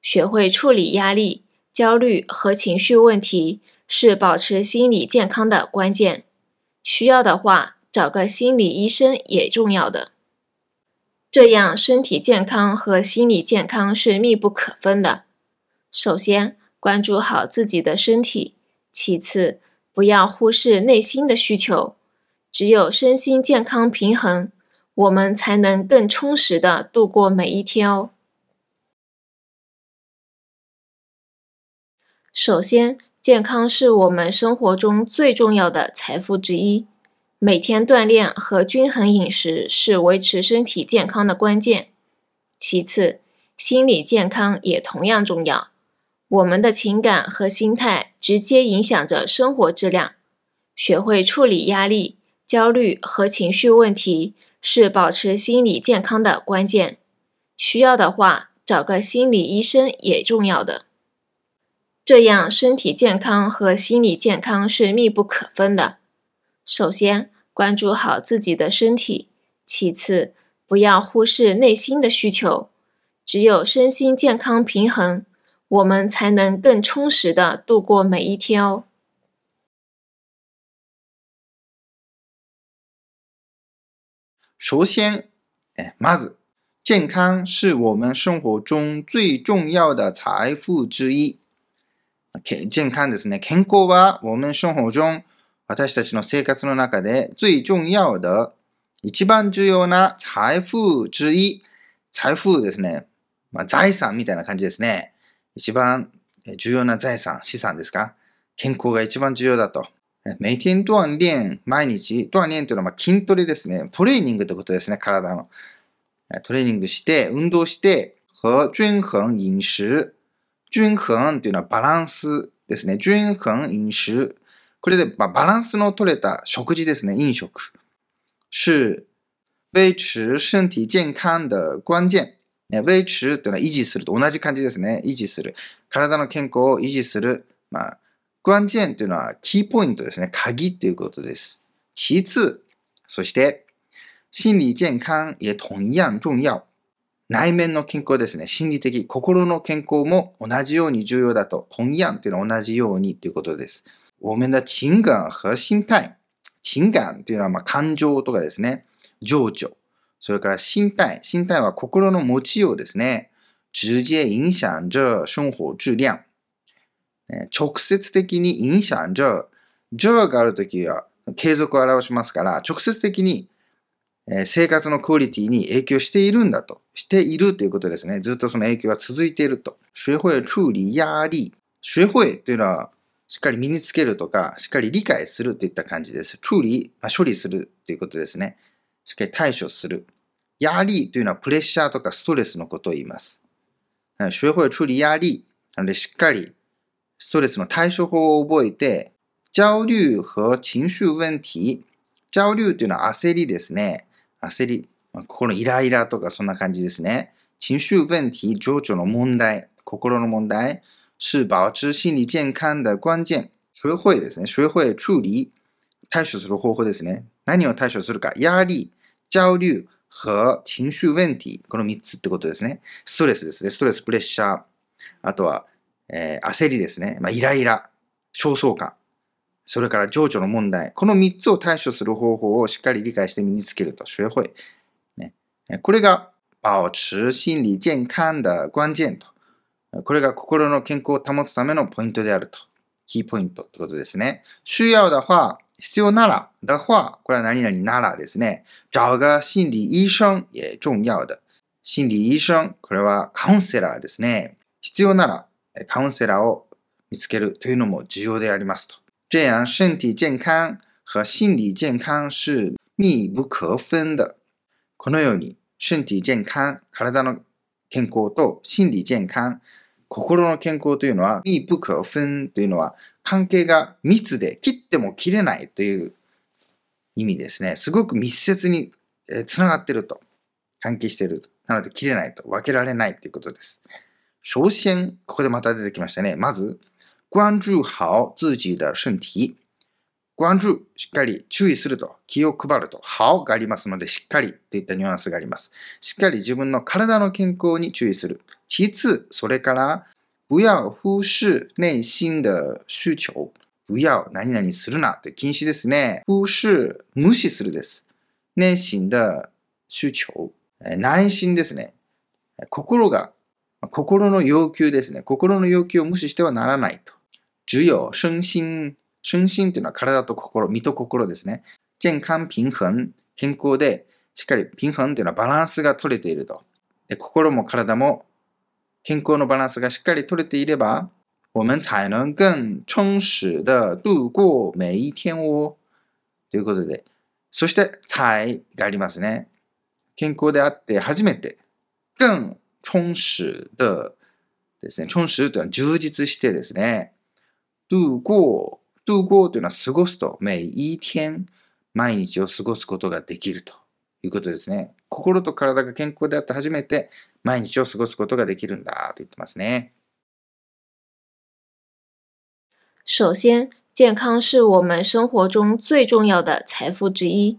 学会处理压力、焦虑和情绪问题是保持心理健康的关键。需要的话，找个心理医生也重要的。这样，身体健康和心理健康是密不可分的。首先，关注好自己的身体；其次，不要忽视内心的需求。只有身心健康平衡，我们才能更充实的度过每一天哦。首先，健康是我们生活中最重要的财富之一。每天锻炼和均衡饮食是维持身体健康的关键。其次，心理健康也同样重要。我们的情感和心态直接影响着生活质量。学会处理压力、焦虑和情绪问题是保持心理健康的关键。需要的话，找个心理医生也重要的。这样，身体健康和心理健康是密不可分的。首先，关注好自己的身体；其次，不要忽视内心的需求。只有身心健康平衡，我们才能更充实的度过每一天哦。首先，哎，まず，健康是我们生活中最重要的财富之一。健康ですね。健康は我们生活中、私たちの生活の中で最重要的、一番重要な財富之一。財富ですね。まあ、財産みたいな感じですね。 一番重要な財産、資産ですか？健康が一番重要だと。每天锻炼、毎日、锻炼というのは筋トレですね。トレーニングってことですね、体の。トレーニングして、運動して、和均衡飲食。均衡というのはバランスですね。均衡飲食。これで、まあ、バランスの取れた食事ですね。飲食。是維持身体健康的关键。維持というのは維持すると同じ感じですね。維持する。体の健康を維持する。まあ、关键というのはキーポイントですね。鍵ということです。其次、そして、心理健康也同样重要。内面の健康ですね。心理的、心の健康も同じように重要だと。同样というのは同じようにということです。我们的情感和心態。情感というのはま感情とかですね。情緒。それから心態。心態は心の持ちようですね。直接影響着生活質量。直接的に影響着。着があるときは継続を表しますから、直接的に生活のクオリティに影響しているんだと。しているということですね。ずっとその影響が続いていると。学会处理压力。学会というのは、しっかり身につけるとか、しっかり理解するといった感じです。处理、まあ、処理するということですね。しっかり対処する。压力というのはプレッシャーとかストレスのことを言います。学会处理压力。なので、しっかりストレスの対処法を覚えて、焦慮和情緒問題。焦慮というのは焦りですね。焦り。心のイライラとかそんな感じですね。情緒問題、情緒の問題、心の問題、是保持心理健康的关键。学会ですね。学会处理。対処する方法ですね。何を対処するか。压力、焦慮和情緒問題。この3つってことですね。ストレスですね。ストレス、プレッシャー。あとは、えー、焦りですね。まあ、イライラ、焦燥感。それから情緒の問題。この3つを対処する方法をしっかり理解して身につけると。学会。これが保持心理健康的关键と。これが心の健康を保つためのポイントであると。キーポイントってことですね。需要的话、必要なら、的话、これは何々ならですね。找个心理医生也重要的。心理医生、これはカウンセラーですね。必要なら、カウンセラーを見つけるというのも重要でありますと。这样身体健康和心理健康是密不可分的。このように、身体健康、体の健康と心理健康、心の健康というのは、密不可分というのは、関係が密で切っても切れないという意味ですね。すごく密接につながってると。関係していると。なので切れないと。分けられないということです。首先、ここでまた出てきましたね。まず、关注好自己的身体。关注、しっかり注意すると、気を配ると、好がありますので、しっかりといったニュアンスがあります。しっかり自分の体の健康に注意する。其次、それから、不要忽視内心的需求。不要何々するなと禁止ですね。忽視、無視するです。内心的需求。内心ですね。心が、心の要求ですね。心の要求を無視してはならないと。只有身心身心というのは体と心、身と心ですね。健康平衡、健康で、しっかり平衡というのはバランスが取れていると。で心も体も健康のバランスがしっかり取れていれば、我们才能更充实的度过每一天を。ということで、そして、才がありますね。健康であって初めて、更充实的ですね。充实というのは充実してですね。度過、度過というのは過ごすと、每一天、毎日を過ごすことができるということですね。心と体が健康であって初めて毎日を過ごすことができるんだと言ってますね。首先，健康是我们生活中最重要的财富之一。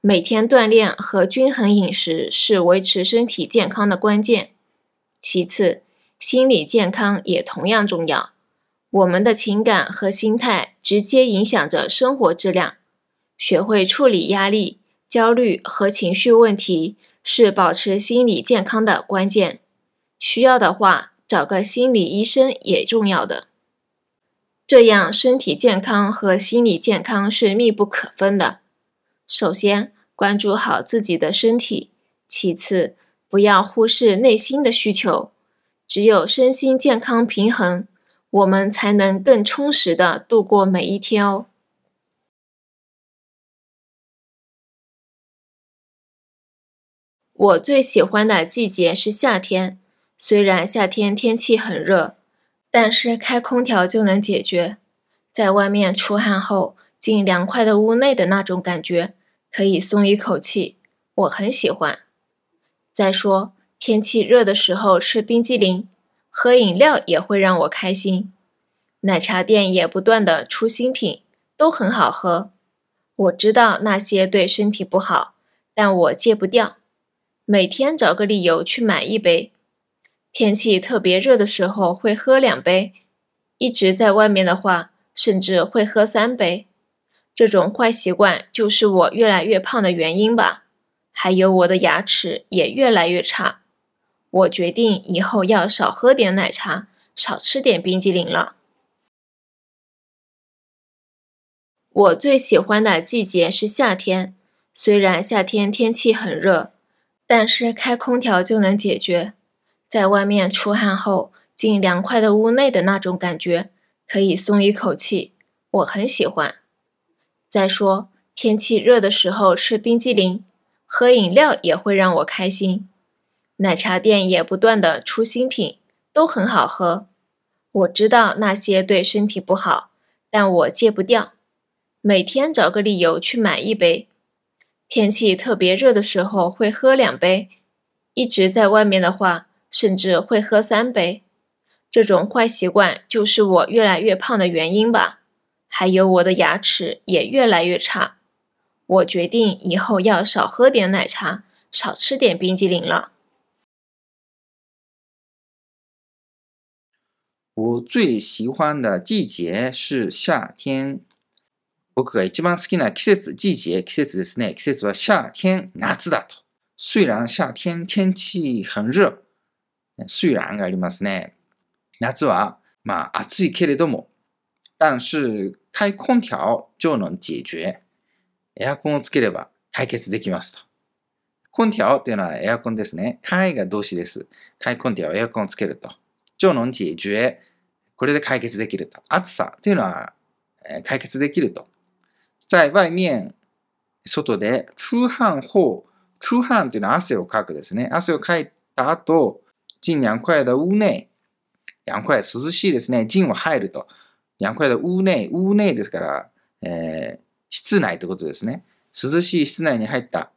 每天锻炼和均衡饮食是维持身体健康的关键。其次，心理健康也同样重要。我们的情感和心态直接影响着生活质量。学会处理压力、焦虑和情绪问题是保持心理健康的关键。需要的话，找个心理医生也重要的。这样，身体健康和心理健康是密不可分的。首先，关注好自己的身体；其次，不要忽视内心的需求。只有身心健康平衡，我们才能更充实的度过每一天哦。我最喜欢的季节是夏天，虽然夏天天气很热，但是开空调就能解决。在外面出汗后进凉快的屋内的那种感觉，可以松一口气，我很喜欢。再说。天气热的时候吃冰激凌，喝饮料也会让我开心。奶茶店也不断的出新品，都很好喝。我知道那些对身体不好，但我戒不掉。每天找个理由去买一杯。天气特别热的时候会喝两杯，一直在外面的话，甚至会喝三杯。这种坏习惯就是我越来越胖的原因吧？还有我的牙齿也越来越差。我决定以后要少喝点奶茶，少吃点冰激凌了。我最喜欢的季节是夏天，虽然夏天天气很热，但是开空调就能解决。在外面出汗后进凉快的屋内的那种感觉，可以松一口气，我很喜欢。再说，天气热的时候吃冰激凌、喝饮料也会让我开心。奶茶店也不断的出新品，都很好喝。我知道那些对身体不好，但我戒不掉。每天找个理由去买一杯。天气特别热的时候会喝两杯，一直在外面的话，甚至会喝三杯。这种坏习惯就是我越来越胖的原因吧？还有我的牙齿也越来越差。我决定以后要少喝点奶茶，少吃点冰激凌了。我最喜欢的季节是夏天。僕が一番好きな季節、季節、季節ですね。季節は夏天、夏だと。虽然夏天天气很熱。虽然がありますね。夏は、まあ暑いけれども、但是開空調就能解決。エアコンをつければ解決できますと。空調っていうのはエアコンですね。開が動詞です。開空調、エアコンをつけると。就能解決。これで解決できると。暑さというのは解決できると。在外面、外で、出汗後、出汗というのは汗をかくですね。汗をかいた後、进凉快的屋内。凉快、涼しいですね。进は入ると。凉快的屋内。屋内ですから、えー、室内ということですね。涼しい室内に入った。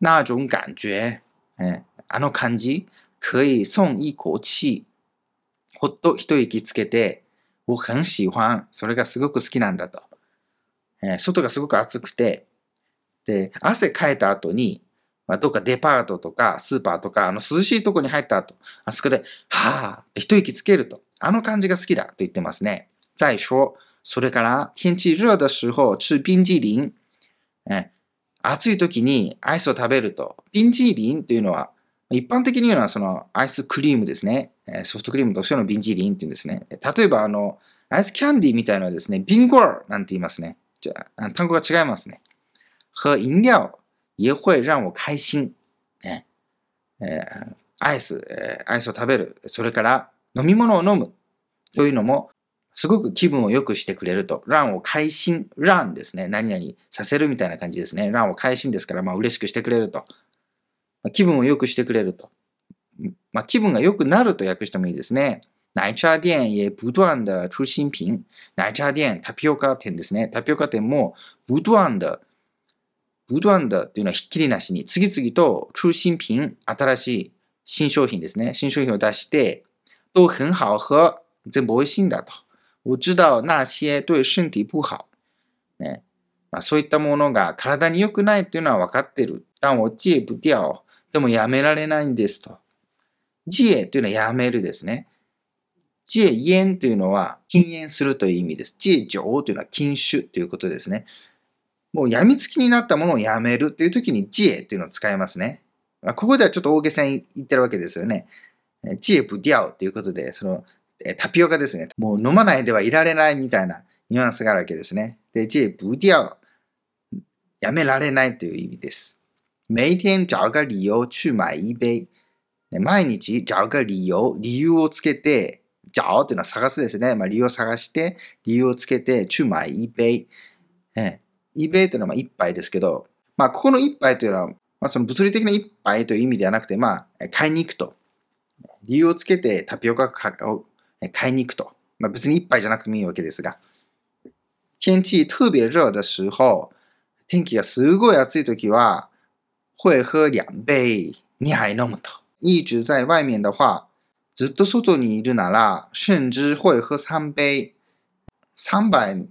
那种感觉。えー、あの感じ。可以松一口气。ほっと一息つけて、我很喜欢。それがすごく好きなんだと。えー、外がすごく暑くて、で、汗かいた後に、まあ、どっかデパートとかスーパーとか、あの涼しいとこに入った後、あそこで、はぁ一息つけると。あの感じが好きだと言ってますね。再说、それから、天気熱的時候吃冰激凌。え暑い時にアイスを食べると。冰激凌というのは、一般的に言うのはそのアイスクリームですね。ソフトクリームとしてのビンジリンっていうんですね。例えばあの、アイスキャンディーみたいなのはですね、ビンゴーなんて言いますね。じゃ、単語が違いますね。喝飲料也会让我開心。ねえー、アイス、えー、アイスを食べる。それから飲み物を飲む。というのも、すごく気分を良くしてくれると。ランを開心、ランですね。何々させるみたいな感じですね。ランを開心ですから、まあ嬉しくしてくれると。気分を良くしてくれると。まあ気分が良くなると訳してもいいですね。奶茶店也不断的出新品。奶茶店、タピオカ店ですね。タピオカ店も不断的、不断的っていうのはひっきりなしに、次々と出新品、新しい新商品ですね。新商品を出して、都很好喝。全部美味しいんだと。我知道那些对身体不好。ね。まあ、そういったものが体に良くないっていうのは分かってる。但我戒不掉。でもやめられないんですと。戒というのはやめるですね。戒煙というのは禁煙するという意味です。戒酒というのは禁酒ということですね。もう病みつきになったものをやめるという時に戒というのを使いますね。まあ、ここではちょっと大げさに言ってるわけですよね。戒不掉ということで、そのタピオカですね。もう飲まないではいられないみたいなニュアンスがあるわけですね。で、戒不掉、やめられないという意味です。每天找个理由去買一杯。毎日找个理由、理由をつけて、找というのは探すですね。まあ、理由を探して、理由をつけて、去買一杯。え、一杯というのはまあ一杯ですけど、まあ、ここの一杯というのは、まあ、その物理的な一杯という意味ではなくて、まあ、買いに行くと。理由をつけてタピオカを買いに行くと。まあ、別に一杯じゃなくてもいいわけですが。天気特別热的时候、天気がすごい暑い時は、会喝两杯、2杯飲むと。一直在外面的话、ずっと外にいるなら、甚至会喝3杯、3杯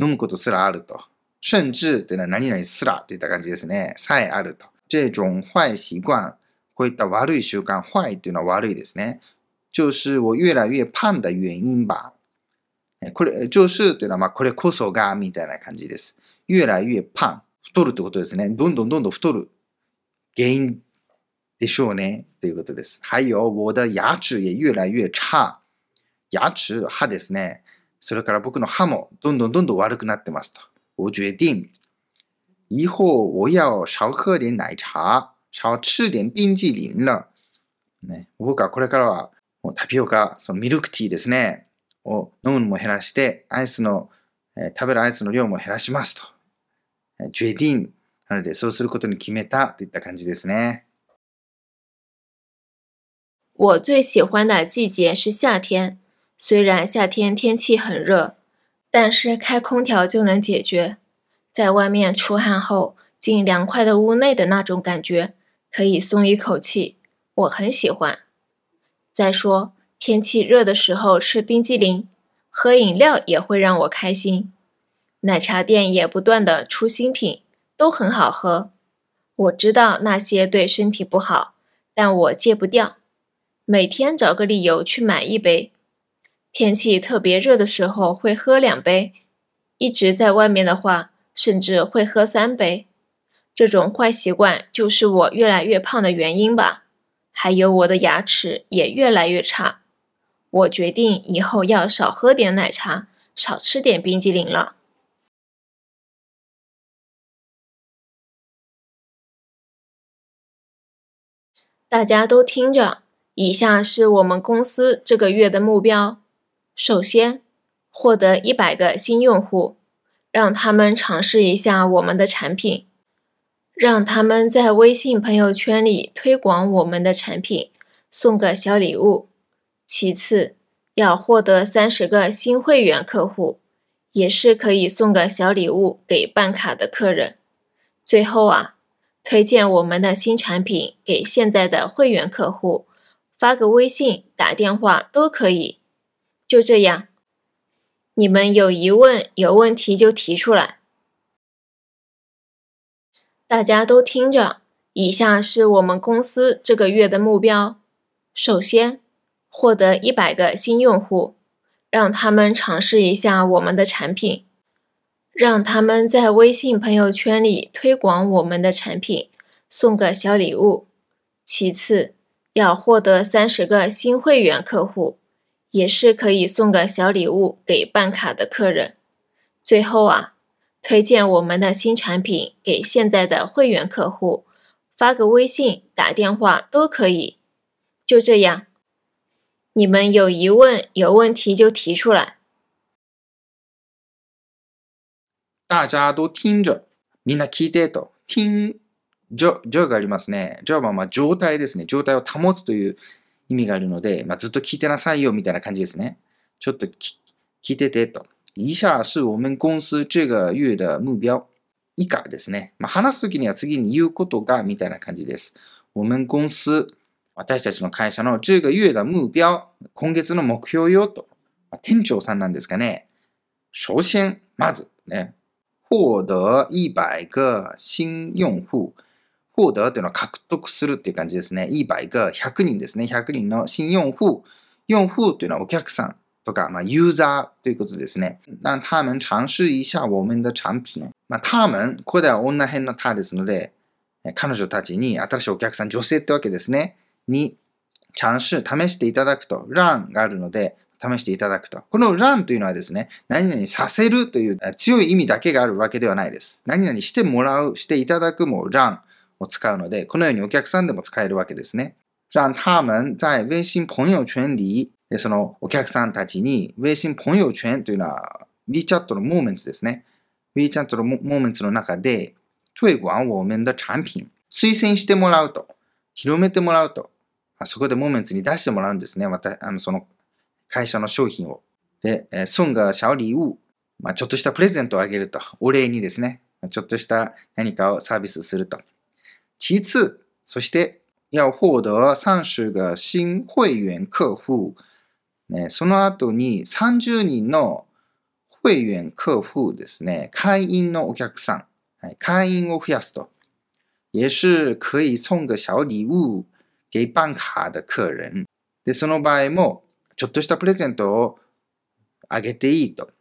飲むことすらあると。甚至っていうのは何々すらといった感じですね。さえあると。这种坏習慣、こういった悪い習慣、坏というのは悪いですね。就是我越来越胖的原因吧。これ、就是というのは、まあ、これこそが、みたいな感じです。越来越胖。太るってことですね。どんどんどんどん太る。原因でしょうね。ということです。还有、我的牙齿也越来越差。牙齿、歯ですね。それから僕の歯もどんどんどんどん悪くなってますと。我决定、以后我要少喝点奶茶、少吃点冰激凌了。ね、僕はこれからはもうタピオカ、そのミルクティーですね、を飲むのも減らして、アイスの、えー、食べるアイスの量も減らしますと。えー、決定なので、そうすることに決めたといった感じですね。我最喜欢的季节是夏天。虽然夏天天气很热，但是开空调就能解决。在外面出汗后进凉快的屋内的那种感觉，可以松一口气，我很喜欢。再说，天气热的时候吃冰激凌、喝饮料也会让我开心。奶茶店也不断的出新品，都很好喝。我知道那些对身体不好，但我戒不掉。每天找个理由去买一杯。天气特别热的时候会喝两杯，一直在外面的话，甚至会喝三杯。这种坏习惯就是我越来越胖的原因吧。还有我的牙齿也越来越差，我决定以后要少喝点奶茶，少吃点冰激凌了。大家都听着，以下是我们公司这个月的目标：首先，获得一百个新用户，让他们尝试一下我们的产品。让他们在微信朋友圈里推广我们的产品，送个小礼物。其次，要获得三十个新会员客户，也是可以送个小礼物给办卡的客人。最后啊，推荐我们的新产品给现在的会员客户，发个微信、打电话都可以。就这样，你们有疑问、有问题就提出来。大家都听着，以下是我们公司这个月的目标：首先，获得一百个新用户，让他们尝试一下我们的产品；让他们在微信朋友圈里推广我们的产品，送个小礼物。其次，要获得三十个新会员客户，也是可以送个小礼物给办卡的客人。最后啊。推荐我们的新产品给现在的会员客户，发个微信、打电话都可以。就这样， 你们有疑问、有问题就提出来。大家都听着。みんな聞いてと。听 着、着がありますね。じゃあまあ状態ですね。状態を保つという意味があるので、まあ、ずっと聞いてなさいよみたいな感じですね。ちょっと聞いててと。以下是我们公司这个月的目标。以下ですね。まあ、話すときには次に言うことがみたいな感じです。我们公司、私たちの会社の这个月的目標、今月の目標よと。まあ、店長さんなんですかね。首先、まずね。獲得100个新用户。獲得というのは獲得するっていう感じですね。100个、100人ですね。100人の新用户。用户というのはお客さん。とか、まあ、ユーザーということですね。让他们尝试一下我们的产品。まあ、他们、ここでは女編の他ですので、彼女たちに、新しいお客さん、女性ってわけですね。に、尝試、試していただくと、ランがあるので、試していただくと。このランというのはですね、何々させるという強い意味だけがあるわけではないです。何々してもらう、していただくもランを使うので、このようにお客さんでも使えるわけですね。让他们在微信朋友圈里で、そのお客さんたちに、微信朋友圈というのは WeChat のモーメンツですね。WeChat のモーメンツの中で、推广我们的产品、推薦してもらうと、広めてもらうと、そこでモーメンツに出してもらうんですね。また、あの、その会社の商品を。で、送が小礼物、まあ、ちょっとしたプレゼントをあげると。お礼にですね。ちょっとした何かをサービスすると。其次、そして、要獲得30个新会員客户。ね、その後に30人の会員客户ですね、会員のお客さん、はい、会員を増やすと。也是可以送个小礼物给办卡的客人。で、その場合も、ちょっとしたプレゼントをあげていいと。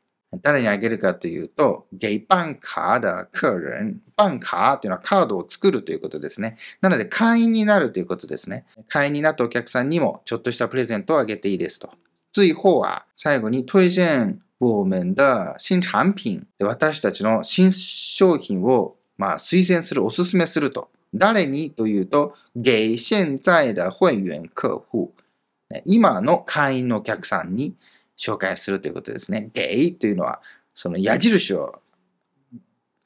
誰にあげるかというと、给办卡的客人。办卡というのはカードを作るということですね。なので、会員になるということですね。会員になったお客さんにも、ちょっとしたプレゼントをあげていいですと。最後は、最後に推薦我们的新产品。私たちの新商品を、まあ、推薦する、おすすめすると。誰にというと、给現在的会員客户。今の会員のお客さんに紹介するということですね。给というのは、その矢印を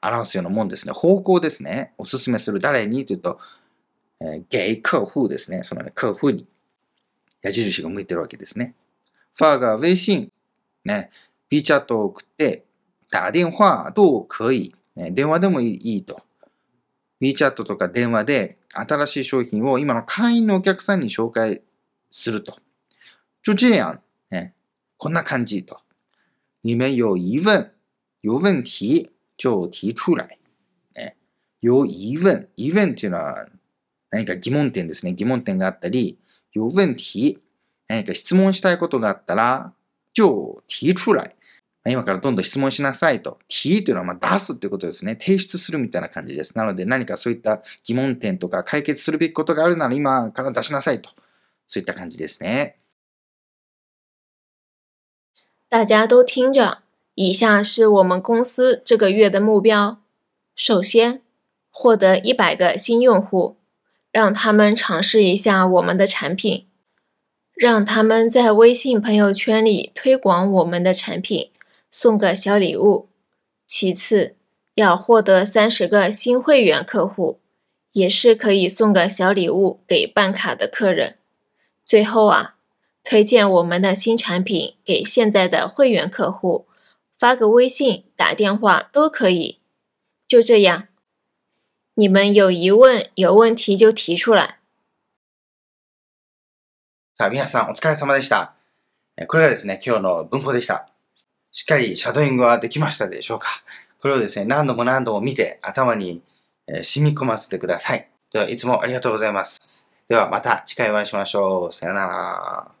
表すようなもんですね。方向ですね。おすすめする誰にというと、えー、给客户ですね。その、ね、客户に矢印が向いてるわけですね。发个微信、ね、B チャットを送って、打電話どう可以、ね、電話でもいいと。B チャットとか電話で新しい商品を今の会員のお客さんに紹介すると。就这样、こんな感じと。你们有疑问、有問題就提出来。ね、有疑問、疑問っていうのは何か疑問点ですね。疑問点があったり、有問題、何か質問したいことがあったら、就提出来。今からどんどん質問しなさいと。提というのはま出すってことですね。提出するみたいな感じです。なので何かそういった疑問点とか解決するべきことがあるなら今から出しなさいと。そういった感じですね。大家都听着，以下是我们公司这个月的目标。首先，获得一百个新用户，让他们尝试一下我们的产品。让他们在微信朋友圈里推广我们的产品，送个小礼物。其次，要获得三十个新会员客户，也是可以送个小礼物给办卡的客人。最后啊，推荐我们的新产品给现在的会员客户，发个微信、打电话都可以。就这样，你们有疑问、有问题就提出来。さあ、皆さんお疲れ様でした。これがですね、今日の文法でした。しっかりシャドーイングはできましたでしょうか？これをですね、何度も何度も見て頭に染み込ませてください。では、いつもありがとうございます。では、また次回お会いしましょう。さよなら。